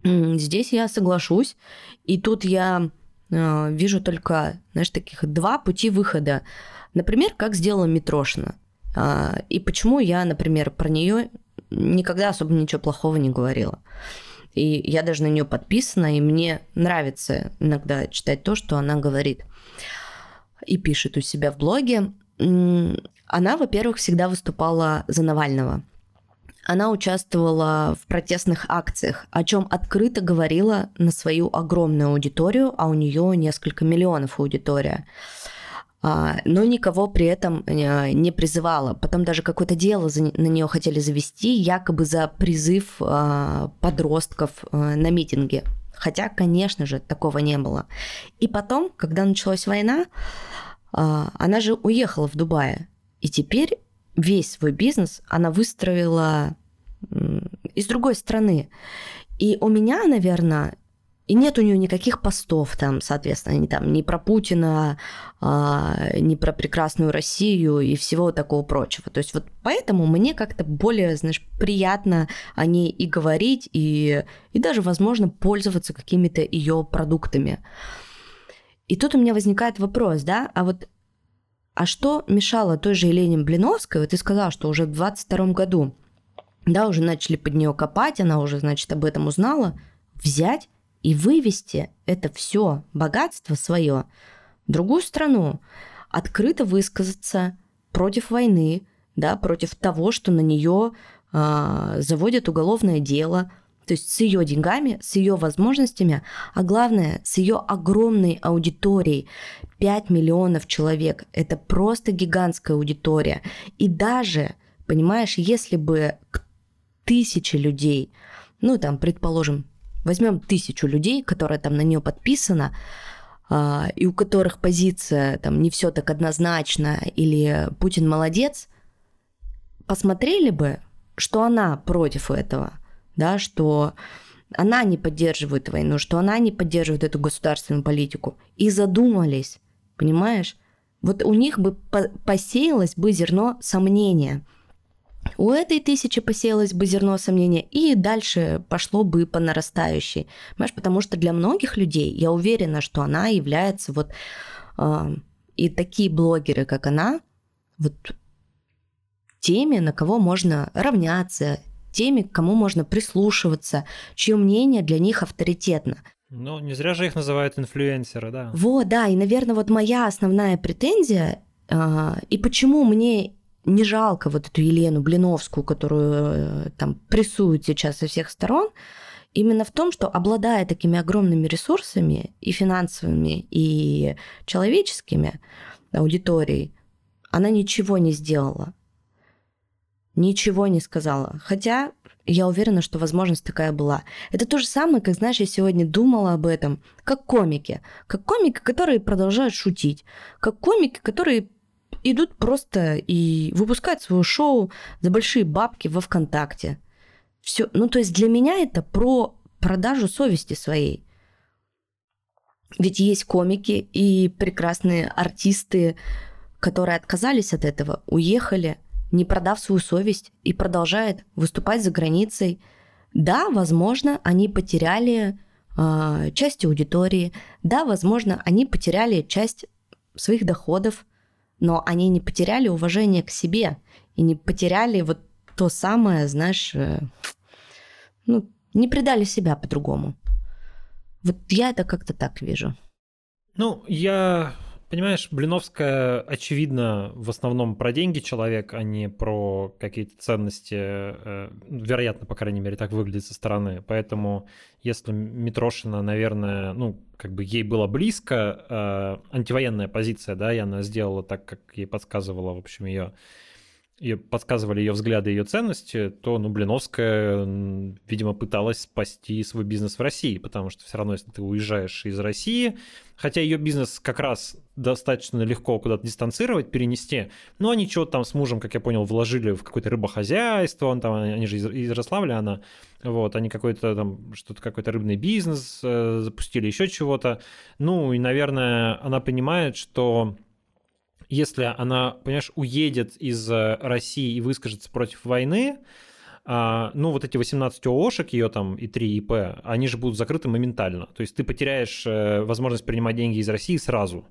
здесь я соглашусь. И тут я э, вижу только, знаешь, таких два пути выхода. Например, как сделала Митрошина. Э, и почему я, например, про нее никогда особо ничего плохого не говорила. И я даже на нее подписана, и мне нравится иногда читать то, что она говорит и пишет у себя в блоге. Она, во-первых, всегда выступала за Навального. Она участвовала в протестных акциях, о чем открыто говорила на свою огромную аудиторию, а у нее несколько миллионов аудитория. А, но никого при этом э, не призывала. Потом даже какое-то дело на нее хотели завести, якобы за призыв а, подростков на митинге. Хотя, конечно же, такого не было. И потом, когда началась война, а, она же уехала в Дубае. И теперь весь свой бизнес она выстроила из другой страны. И у меня, наверное, и нет у нее никаких постов там, соответственно, ни, там, ни про Путина, а, ни про прекрасную Россию и всего такого прочего. То есть вот поэтому мне как-то более, знаешь, приятно о ней и говорить, и, и даже, возможно, пользоваться какими-то ее продуктами. И тут у меня возникает вопрос, да, а вот а что мешало той же Елене Блиновской, вот ты сказала, что уже в 22 году, да, уже начали под нее копать, она уже, значит, об этом узнала, взять и вывести это все богатство свое в другую страну, открыто высказаться против войны, да, против того, что на нее э, заводят уголовное дело, то есть с ее деньгами, с ее возможностями, а главное, с ее огромной аудиторией. 5 миллионов человек – это просто гигантская аудитория. И даже, понимаешь, если бы тысячи людей, ну там, предположим, возьмем тысячу людей, которые там на нее подписано, а, и у которых позиция там не все так однозначно, или Путин молодец, посмотрели бы, что она против этого, да, что она не поддерживает войну, что она не поддерживает эту государственную политику, и задумались, понимаешь? Вот у них бы посеялось бы зерно сомнения. У этой тысячи посеялось бы зерно сомнения, и дальше пошло бы по нарастающей. Понимаешь, потому что для многих людей, я уверена, что она является вот... Э, и такие блогеры, как она, вот теми, на кого можно равняться, теми, к кому можно прислушиваться, чье мнение для них авторитетно. Ну, не зря же их называют инфлюенсеры, да. Вот, да, и, наверное, вот моя основная претензия, э, и почему мне не жалко вот эту Елену Блиновскую, которую э, там прессуют сейчас со всех сторон, именно в том, что обладая такими огромными ресурсами и финансовыми, и человеческими аудиторией, она ничего не сделала. Ничего не сказала. Хотя я уверена, что возможность такая была. Это то же самое, как, знаешь, я сегодня думала об этом, как комики. Как комики, которые продолжают шутить. Как комики, которые идут просто и выпускают свое шоу за большие бабки во ВКонтакте. Все, ну то есть для меня это про продажу совести своей. Ведь есть комики и прекрасные артисты, которые отказались от этого, уехали, не продав свою совесть и продолжают выступать за границей. Да, возможно, они потеряли э, часть аудитории, да, возможно, они потеряли часть своих доходов, но они не потеряли уважение к себе и не потеряли вот то самое, знаешь, э, ну, не предали себя по-другому. Вот я это как-то так вижу. Ну, я Понимаешь, Блиновская, очевидно, в основном про деньги человек, а не про какие-то ценности. Э, вероятно, по крайней мере, так выглядит со стороны. Поэтому, если Митрошина, наверное, ну, как бы ей было близко, э, антивоенная позиция, да, и она сделала так, как ей подсказывала, в общем, ее ее подсказывали ее взгляды, ее ценности, то, ну, Блиновская, видимо, пыталась спасти свой бизнес в России, потому что все равно, если ты уезжаешь из России, хотя ее бизнес как раз достаточно легко куда-то дистанцировать, перенести, но они что-то там с мужем, как я понял, вложили в какое-то рыбохозяйство, он там, они же из Ярославля, она, вот, они какой-то там, что-то какой-то рыбный бизнес э, запустили, еще чего-то, ну, и, наверное, она понимает, что если она, понимаешь, уедет из э, России и выскажется против войны, а, ну, вот эти 18 ООшек, ее там и 3 ИП, они же будут закрыты моментально. То есть ты потеряешь э, возможность принимать деньги из России сразу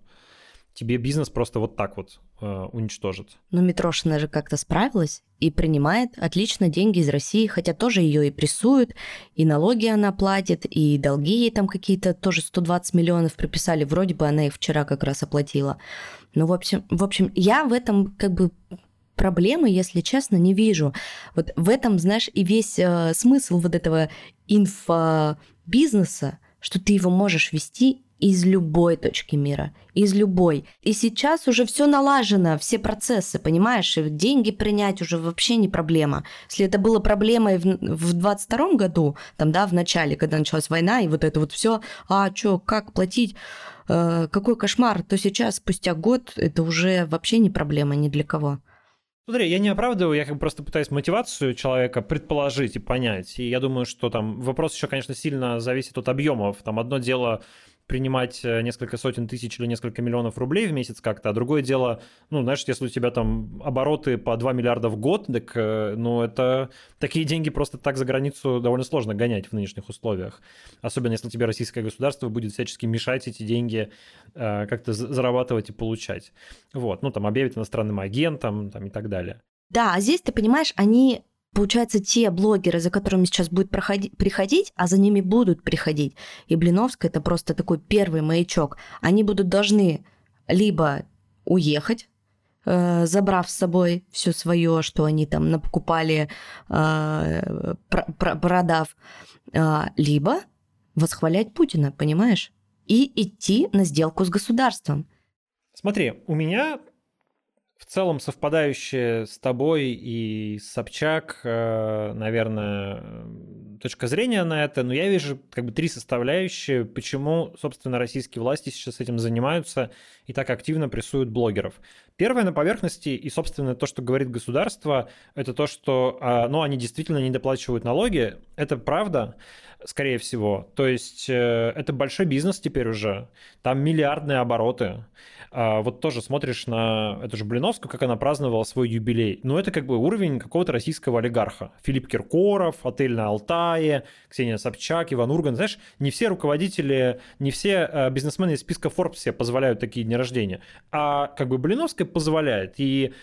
тебе бизнес просто вот так вот э, уничтожит. Но Митрошина же как-то справилась и принимает отлично деньги из России, хотя тоже ее и прессуют, и налоги она платит, и долги ей там какие-то тоже 120 миллионов приписали, вроде бы она их вчера как раз оплатила. Ну, в общем, в общем, я в этом как бы проблемы, если честно, не вижу. Вот в этом, знаешь, и весь э, смысл вот этого инфобизнеса, что ты его можешь вести из любой точки мира, из любой. И сейчас уже все налажено, все процессы, понимаешь, и деньги принять уже вообще не проблема. Если это было проблемой в, в 22 году, там, да, в начале, когда началась война, и вот это вот все, а что, как платить, э, какой кошмар, то сейчас, спустя год, это уже вообще не проблема ни для кого. Смотри, я не оправдываю, я как бы просто пытаюсь мотивацию человека предположить и понять. И я думаю, что там вопрос еще, конечно, сильно зависит от объемов. Там одно дело принимать э, несколько сотен тысяч или несколько миллионов рублей в месяц как-то, а другое дело, ну, знаешь, если у тебя там обороты по 2 миллиарда в год, так, э, ну, это такие деньги просто так за границу довольно сложно гонять в нынешних условиях. Особенно если тебе российское государство будет всячески мешать эти деньги э, как-то зарабатывать и получать. Вот, ну, там, объявить иностранным агентом там, и так далее. Да, а здесь, ты понимаешь, они Получается, те блогеры, за которыми сейчас будет проходить, приходить, а за ними будут приходить, и Блиновская это просто такой первый маячок, они будут должны либо уехать, э, забрав с собой все свое, что они там напокупали, э, продав, э, либо восхвалять Путина, понимаешь? И идти на сделку с государством. Смотри, у меня в целом совпадающая с тобой и Собчак, э, наверное, точка зрения на это, но я вижу как бы три составляющие, почему, собственно, российские власти сейчас этим занимаются и так активно прессуют блогеров. Первое на поверхности и, собственно, то, что говорит государство, это то, что а, ну, они действительно не доплачивают налоги. Это правда, скорее всего. То есть э, это большой бизнес теперь уже. Там миллиардные обороты. А, вот тоже смотришь на эту же Блиновскую, как она праздновала свой юбилей. Ну, это как бы уровень какого-то российского олигарха. Филипп Киркоров, отель на Алтае, Ксения Собчак, Иван Урган. Знаешь, не все руководители, не все э, бизнесмены из списка Forbes себе позволяют такие дни рождения. А как бы Блиновская позволяет. И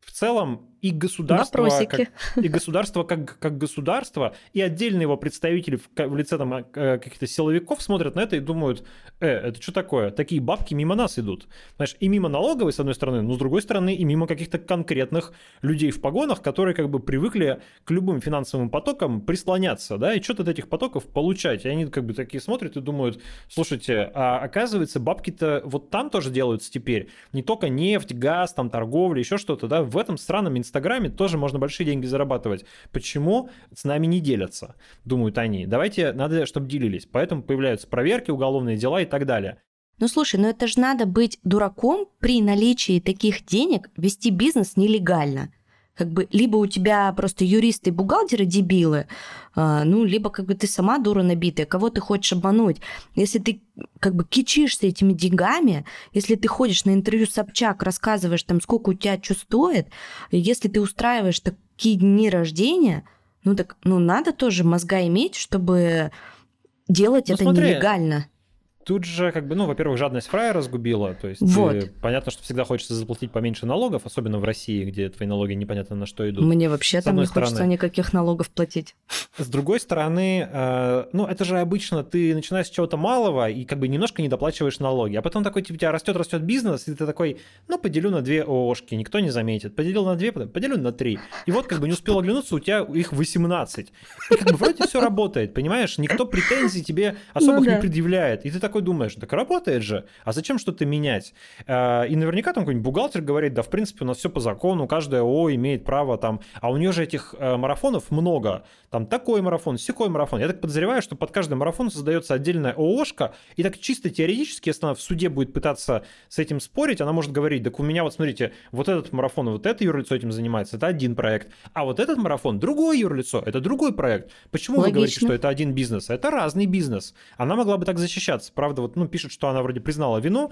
в целом и государство, как, и государство как, как государство, и отдельные его представители в, в лице там, э, каких-то силовиков смотрят на это и думают, э, это что такое? Такие бабки мимо нас идут. Знаешь, и мимо налоговой, с одной стороны, но с другой стороны, и мимо каких-то конкретных людей в погонах, которые как бы привыкли к любым финансовым потокам прислоняться, да, и что-то от этих потоков получать. И они как бы такие смотрят и думают, слушайте, а оказывается, бабки-то вот там тоже делаются теперь. Не только нефть, газ, там торговля, еще что-то, да, в этом странном Инстаграме тоже можно большие деньги зарабатывать. Почему с нами не делятся, думают они. Давайте, надо, чтобы делились. Поэтому появляются проверки, уголовные дела и так далее. Ну слушай, ну это же надо быть дураком при наличии таких денег вести бизнес нелегально как бы либо у тебя просто юристы и бухгалтеры дебилы, а, ну, либо как бы ты сама дура набитая, кого ты хочешь обмануть. Если ты как бы кичишься этими деньгами, если ты ходишь на интервью Собчак, рассказываешь там, сколько у тебя что стоит, если ты устраиваешь такие дни рождения, ну так, ну надо тоже мозга иметь, чтобы делать ну, это смотри, нелегально тут же, как бы, ну, во-первых, жадность фрая разгубила. То есть вот. э, понятно, что всегда хочется заплатить поменьше налогов, особенно в России, где твои налоги непонятно на что идут. Мне вообще там не стороны. хочется никаких налогов платить. С другой стороны, э, ну, это же обычно ты начинаешь с чего-то малого и как бы немножко не доплачиваешь налоги. А потом такой, типа, у тебя растет, растет бизнес, и ты такой, ну, поделю на две ООшки, никто не заметит. Поделил на две, поделю на три. И вот как бы не успел оглянуться, у тебя их 18. И как бы вроде все работает, понимаешь? Никто претензий тебе особых ну, да. не предъявляет. И ты такой такой думаешь, так работает же, а зачем что-то менять? А, и наверняка там какой-нибудь бухгалтер говорит, да, в принципе, у нас все по закону, каждая ООО имеет право там, а у нее же этих э, марафонов много, там такой марафон, секой марафон. Я так подозреваю, что под каждый марафон создается отдельная ООшка, и так чисто теоретически, если она в суде будет пытаться с этим спорить, она может говорить, так у меня вот смотрите, вот этот марафон, вот это юрлицо этим занимается, это один проект, а вот этот марафон, другое юрлицо, это другой проект. Почему Логично. вы говорите, что это один бизнес? Это разный бизнес. Она могла бы так защищаться правда, вот, ну, пишет, что она вроде признала вину,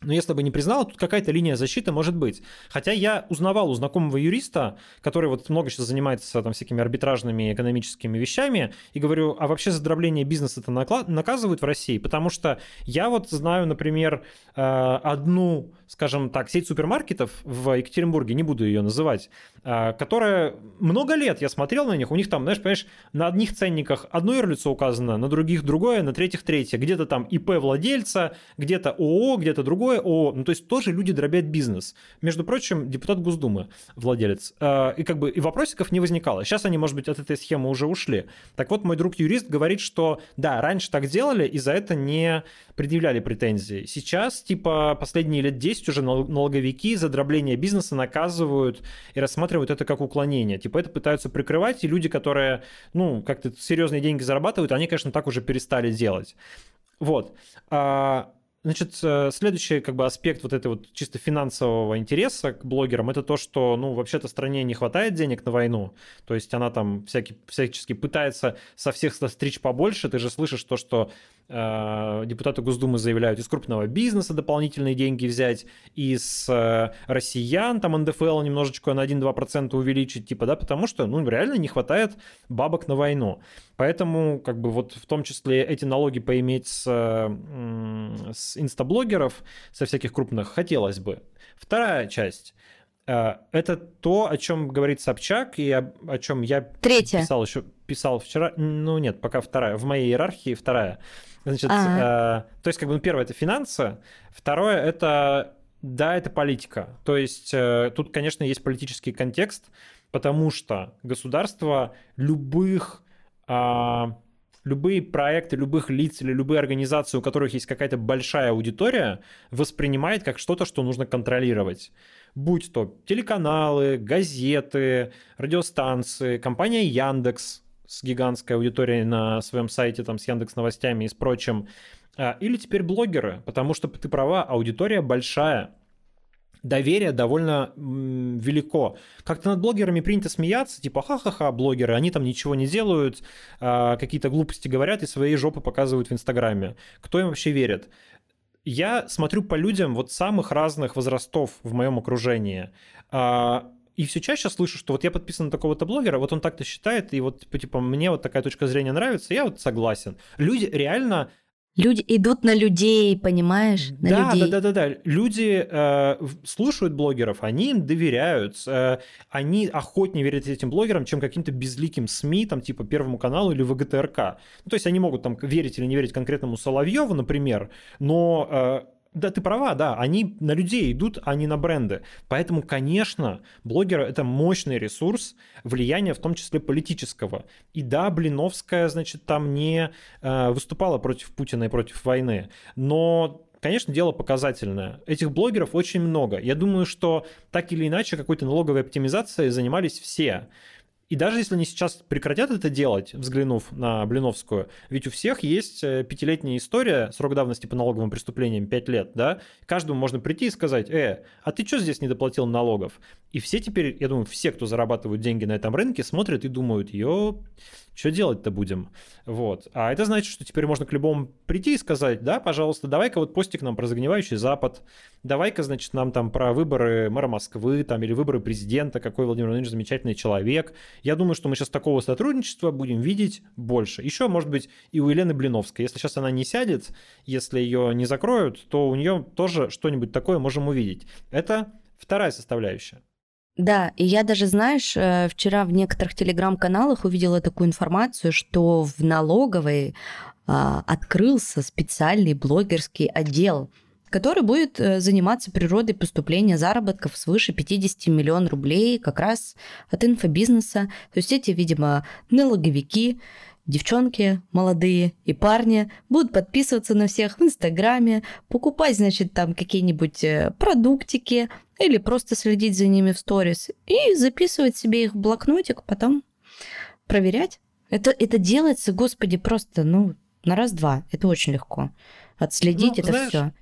но если бы не признала, тут какая-то линия защиты может быть. Хотя я узнавал у знакомого юриста, который вот много сейчас занимается там всякими арбитражными экономическими вещами, и говорю, а вообще за дробление бизнеса-то наказывают в России? Потому что я вот знаю, например, э, одну, скажем так, сеть супермаркетов в Екатеринбурге, не буду ее называть, э, которая много лет, я смотрел на них, у них там, знаешь, понимаешь, на одних ценниках одно юрлицо указано, на других другое, на третьих третье. Где-то там ИП владельца, где-то ООО, где-то другое другое ООО. Ну, то есть тоже люди дробят бизнес. Между прочим, депутат Госдумы, владелец. А, и как бы и вопросиков не возникало. Сейчас они, может быть, от этой схемы уже ушли. Так вот, мой друг-юрист говорит, что да, раньше так делали, и за это не предъявляли претензии. Сейчас, типа, последние лет 10 уже налоговики за дробление бизнеса наказывают и рассматривают это как уклонение. Типа, это пытаются прикрывать, и люди, которые, ну, как-то серьезные деньги зарабатывают, они, конечно, так уже перестали делать. Вот. А, Значит, э, следующий как бы аспект вот этой вот чисто финансового интереса к блогерам это то, что, ну, вообще-то стране не хватает денег на войну, то есть она там всякий, всячески пытается со всех стричь побольше, ты же слышишь то, что Э, депутаты Госдумы заявляют из крупного бизнеса дополнительные деньги взять, из э, россиян, там НДФЛ немножечко на 1-2% увеличить, типа, да, потому что, ну, реально не хватает бабок на войну. Поэтому, как бы, вот в том числе эти налоги поиметь с, с инстаблогеров, со всяких крупных, хотелось бы. Вторая часть э, это то, о чем говорит Собчак и о, о чем я Третья. писал еще писал вчера. Ну нет, пока вторая. В моей иерархии вторая. Значит, э, то есть, как бы, ну, первое это финансы, второе это да, это политика. То есть э, тут, конечно, есть политический контекст, потому что государство любых любые проекты любых лиц или любые организации, у которых есть какая-то большая аудитория, воспринимает как что-то, что нужно контролировать. Будь то телеканалы, газеты, радиостанции, компания Яндекс с гигантской аудиторией на своем сайте, там, с Яндекс новостями и с прочим, а, или теперь блогеры, потому что ты права, аудитория большая, доверие довольно велико. Как-то над блогерами принято смеяться, типа ха-ха-ха, блогеры, они там ничего не делают, а, какие-то глупости говорят и свои жопы показывают в Инстаграме. Кто им вообще верит? Я смотрю по людям вот самых разных возрастов в моем окружении. А, и все чаще слышу, что вот я подписан на такого-то блогера, вот он так-то считает, и вот типа, типа мне вот такая точка зрения нравится, я вот согласен. Люди реально Люди идут на людей, понимаешь? На да, людей. да, да, да, да. Люди э, слушают блогеров, они им доверяют, э, они охотнее верят этим блогерам, чем каким-то безликим СМИ, там, типа Первому каналу или ВГТРК. Ну, то есть они могут там верить или не верить конкретному Соловьеву, например, но э, да, ты права, да, они на людей идут, а не на бренды. Поэтому, конечно, блогеры — это мощный ресурс влияния, в том числе политического. И да, Блиновская, значит, там не э, выступала против Путина и против войны, но конечно, дело показательное. Этих блогеров очень много. Я думаю, что так или иначе какой-то налоговой оптимизацией занимались все. И даже если они сейчас прекратят это делать, взглянув на Блиновскую, ведь у всех есть э, пятилетняя история, срок давности по налоговым преступлениям 5 лет, да? Каждому можно прийти и сказать, э, а ты что здесь не доплатил налогов? И все теперь, я думаю, все, кто зарабатывают деньги на этом рынке, смотрят и думают, ё, что делать-то будем? Вот. А это значит, что теперь можно к любому прийти и сказать, да, пожалуйста, давай-ка вот постик нам про загнивающий Запад, давай-ка, значит, нам там про выборы мэра Москвы, там, или выборы президента, какой Владимир Владимирович замечательный человек. Я думаю, что мы сейчас такого сотрудничества будем видеть больше. Еще, может быть, и у Елены Блиновской. Если сейчас она не сядет, если ее не закроют, то у нее тоже что-нибудь такое можем увидеть. Это вторая составляющая. Да, и я даже, знаешь, э, вчера в некоторых телеграм-каналах увидела такую информацию, что в налоговой а, открылся специальный блогерский отдел, который будет э, заниматься природой поступления заработков свыше 50 миллионов рублей как раз от инфобизнеса. То есть эти, видимо, налоговики, девчонки молодые и парни будут подписываться на всех в Инстаграме, покупать, значит, там какие-нибудь э, продуктики или просто следить за ними в сторис и записывать себе их в блокнотик, потом проверять. Это, это делается, господи, просто, ну, на раз-два. Это очень легко. Отследить ну, это знаешь, все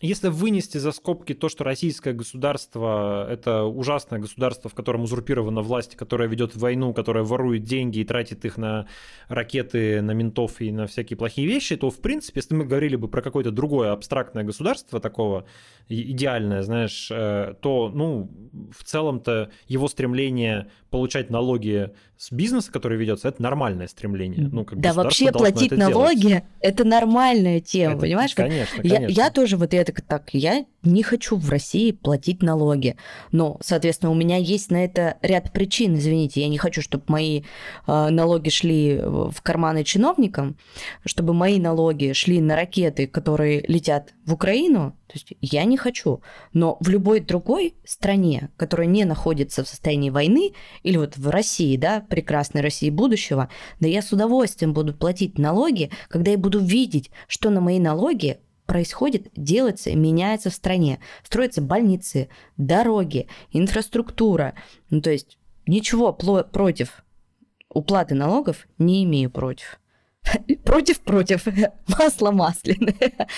если вынести за скобки то, что российское государство – это ужасное государство, в котором узурпирована власть, которое ведет войну, которое ворует деньги и тратит их на ракеты, на ментов и на всякие плохие вещи, то, в принципе, если мы говорили бы про какое-то другое абстрактное государство, такого идеальное, знаешь, э, то, ну, в целом-то его стремление получать налоги с бизнеса, который ведется, это нормальное стремление. Ну, как да, вообще платить это налоги делать. это нормальная тема, это, понимаешь? Конечно, конечно. Я, я тоже вот это так, я не хочу в России платить налоги. Но, соответственно, у меня есть на это ряд причин, извините, я не хочу, чтобы мои э, налоги шли в карманы чиновникам, чтобы мои налоги шли на ракеты, которые летят в Украину, то есть я не хочу. Но в любой другой стране, которая не находится в состоянии войны, или вот в России, да, прекрасной России будущего, да я с удовольствием буду платить налоги, когда я буду видеть, что на мои налоги происходит, делается, меняется в стране. Строятся больницы, дороги, инфраструктура. Ну, то есть ничего против уплаты налогов не имею против. *laughs* Против-против. *laughs* Масло масляное.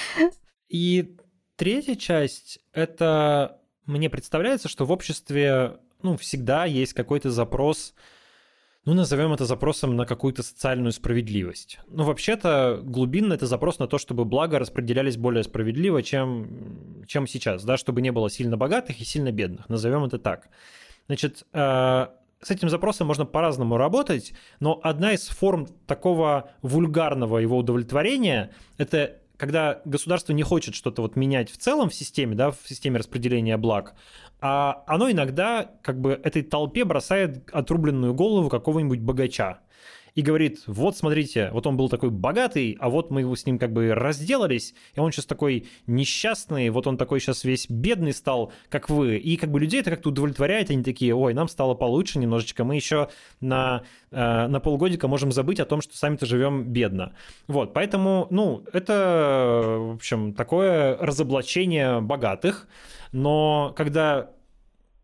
И третья часть — это мне представляется, что в обществе ну, всегда есть какой-то запрос ну, назовем это запросом на какую-то социальную справедливость. Ну, вообще-то, глубинно это запрос на то, чтобы блага распределялись более справедливо, чем, чем сейчас, да, чтобы не было сильно богатых и сильно бедных, назовем это так. Значит, э, с этим запросом можно по-разному работать, но одна из форм такого вульгарного его удовлетворения – это когда государство не хочет что-то вот менять в целом в системе, да, в системе распределения благ, а оно иногда как бы этой толпе бросает отрубленную голову какого-нибудь богача. И говорит, вот смотрите, вот он был такой богатый, а вот мы его с ним как бы разделались, и он сейчас такой несчастный, вот он такой сейчас весь бедный стал, как вы. И как бы людей это как-то удовлетворяет, они такие, ой, нам стало получше немножечко, мы еще на, э, на полгодика можем забыть о том, что сами-то живем бедно. Вот, поэтому, ну, это, в общем, такое разоблачение богатых, но когда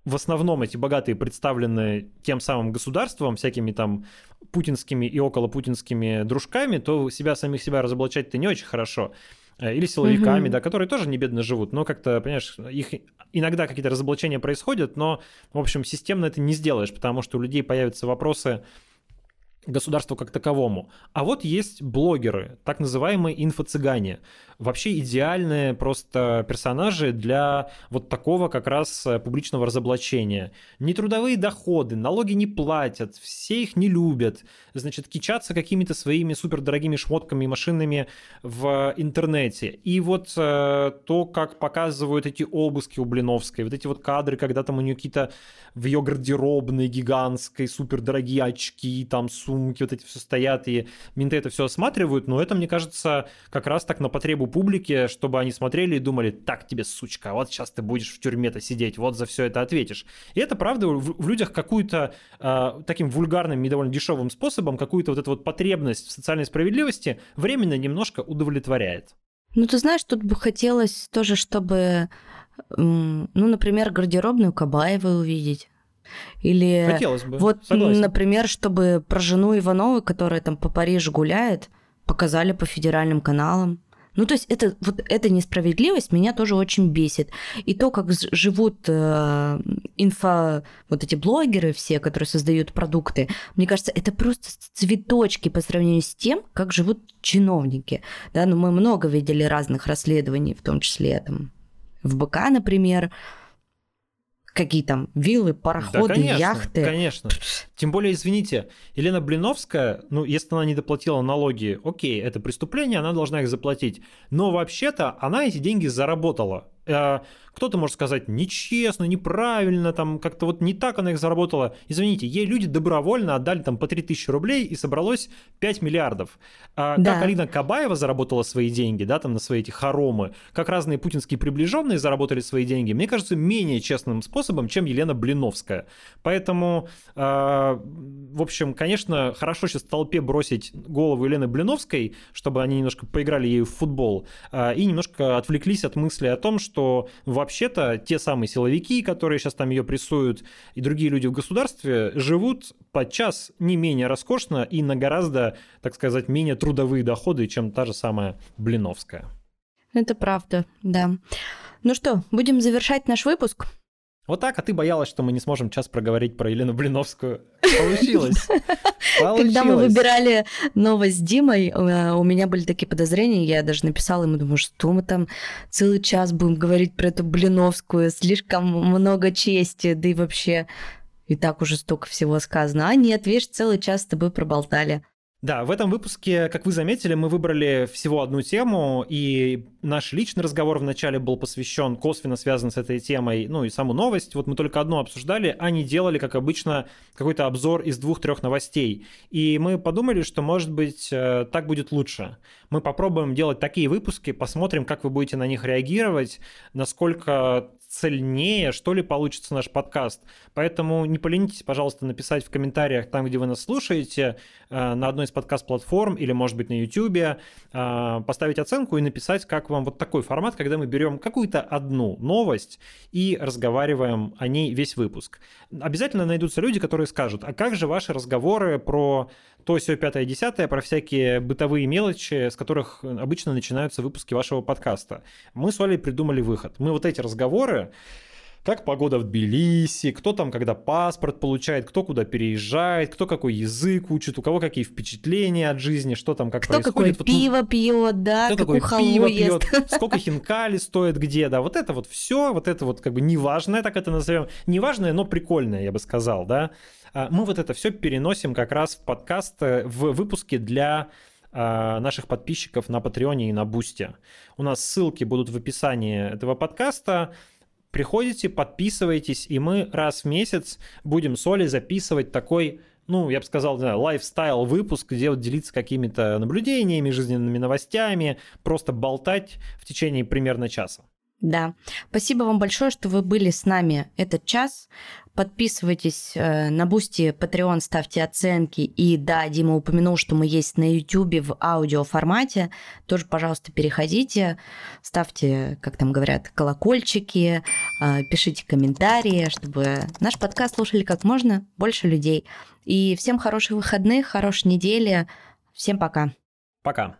в основном эти богатые представлены тем самым государством, всякими там путинскими и околопутинскими дружками, то себя самих себя разоблачать-то не очень хорошо. Э, или силовиками, mm-hmm. да, которые тоже не бедно живут, но как-то, понимаешь, их иногда какие-то разоблачения происходят, но, в общем, системно это не сделаешь, потому что у людей появятся вопросы, государству как таковому. А вот есть блогеры, так называемые инфо-цыгане. Вообще идеальные просто персонажи для вот такого как раз э, публичного разоблачения. Нетрудовые доходы, налоги не платят, все их не любят, значит, кичатся какими-то своими супердорогими шмотками и машинами в интернете. И вот э, то, как показывают эти обыски у Блиновской, вот эти вот кадры, когда там у нее какие-то в ее гардеробной гигантской супердорогие очки, там сумки, вот эти все стоят, и менты это все осматривают, но это, мне кажется, как раз так на потребу публики, чтобы они смотрели и думали, так тебе, сучка, вот сейчас ты будешь в тюрьме-то сидеть, вот за все это ответишь. И это, правда, в, в людях какую-то э, таким вульгарным и довольно дешевым способом, какую-то вот эту вот потребность в социальной справедливости временно немножко удовлетворяет. Ну, ты знаешь, тут бы хотелось тоже, чтобы, ну, например, гардеробную Кабаевой увидеть. Или Хотелось бы. вот, Согласен. например, чтобы про жену Ивановой, которая там по Парижу гуляет, показали по федеральным каналам. Ну, то есть это, вот эта несправедливость меня тоже очень бесит. И то, как живут э, инфо, вот эти блогеры все, которые создают продукты, мне кажется, это просто цветочки по сравнению с тем, как живут чиновники. Да, ну, мы много видели разных расследований, в том числе там в БК, например, какие там виллы, пароходы, да, конечно, яхты. Конечно. Тем более, извините, Елена Блиновская, ну, если она не доплатила налоги, окей, это преступление, она должна их заплатить. Но вообще-то она эти деньги заработала. Э, кто-то может сказать нечестно, неправильно, там как-то вот не так она их заработала. Извините, ей люди добровольно отдали там по 3000 рублей и собралось 5 миллиардов. А да. Как Алина Кабаева заработала свои деньги, да, там на свои эти хоромы, как разные путинские приближенные заработали свои деньги, мне кажется, менее честным способом, чем Елена Блиновская. Поэтому, э, в общем, конечно, хорошо сейчас в толпе бросить голову Елены Блиновской, чтобы они немножко поиграли ею в футбол, э, и немножко отвлеклись от мысли о том, что вообще-то те самые силовики, которые сейчас там ее прессуют, и другие люди в государстве живут подчас не менее роскошно и на гораздо, так сказать, менее трудовые доходы, чем та же самая Блиновская. Это правда, да. Ну что, будем завершать наш выпуск? Вот так, а ты боялась, что мы не сможем час проговорить про Елену Блиновскую. Получилось. *laughs* Когда мы выбирали новость с Димой, э, у меня были такие подозрения, я даже написала ему, думаю, что мы там целый час будем говорить про эту Блиновскую, слишком много чести, да и вообще и так уже столько всего сказано. А нет, видишь, целый час с тобой проболтали. Да, в этом выпуске, как вы заметили, мы выбрали всего одну тему, и наш личный разговор вначале был посвящен, косвенно связан с этой темой, ну и саму новость. Вот мы только одну обсуждали, а не делали, как обычно, какой-то обзор из двух-трех новостей. И мы подумали, что, может быть, э, так будет лучше. Мы попробуем делать такие выпуски, посмотрим, как вы будете на них реагировать, насколько цельнее, что ли, получится наш подкаст. Поэтому не поленитесь, пожалуйста, написать в комментариях там, где вы нас слушаете, э, на одной из подкаст-платформ или, может быть, на YouTube, э, поставить оценку и написать, как вам вот такой формат, когда мы берем какую-то одну новость и разговариваем о ней весь выпуск. Обязательно найдутся люди, которые скажут, а как же ваши разговоры про то, все пятое, десятое, про всякие бытовые мелочи, с которых обычно начинаются выпуски вашего подкаста. Мы с Олей придумали выход. Мы вот эти разговоры, как погода в Тбилиси, кто там когда паспорт получает, кто куда переезжает, кто какой язык учит, у кого какие впечатления от жизни, что там как кто происходит. Кто какое пиво вот, пьет, да, кто какое пиво ест. пьет, *laughs* сколько хинкали стоит где, да, вот это вот все, вот это вот как бы неважное, так это назовем, неважное, но прикольное, я бы сказал, да. А, мы вот это все переносим как раз в подкаст, э, в выпуске для а, наших подписчиков на Patreon е и на Boosty. У нас ссылки будут в описании этого подкаста. Приходите, подписывайтесь, и мы раз в месяц будем с Олей записывать такой ну, я бы сказал, да, lifestyle выпуск, где вот делиться какими-то наблюдениями, жизненными новостями, просто болтать в течение примерно часа. Да. Спасибо вам большое, что вы были с нами этот час. Подписывайтесь э, на Boosty, Patreon, ставьте оценки. И да, Дима упомянул, что мы есть на YouTube в аудиоформате. Тоже, пожалуйста, переходите, ставьте, как там говорят, колокольчики, э, пишите комментарии, чтобы наш подкаст слушали как можно больше людей. И всем хороших выходных, хорошей недели. Всем пока. Пока.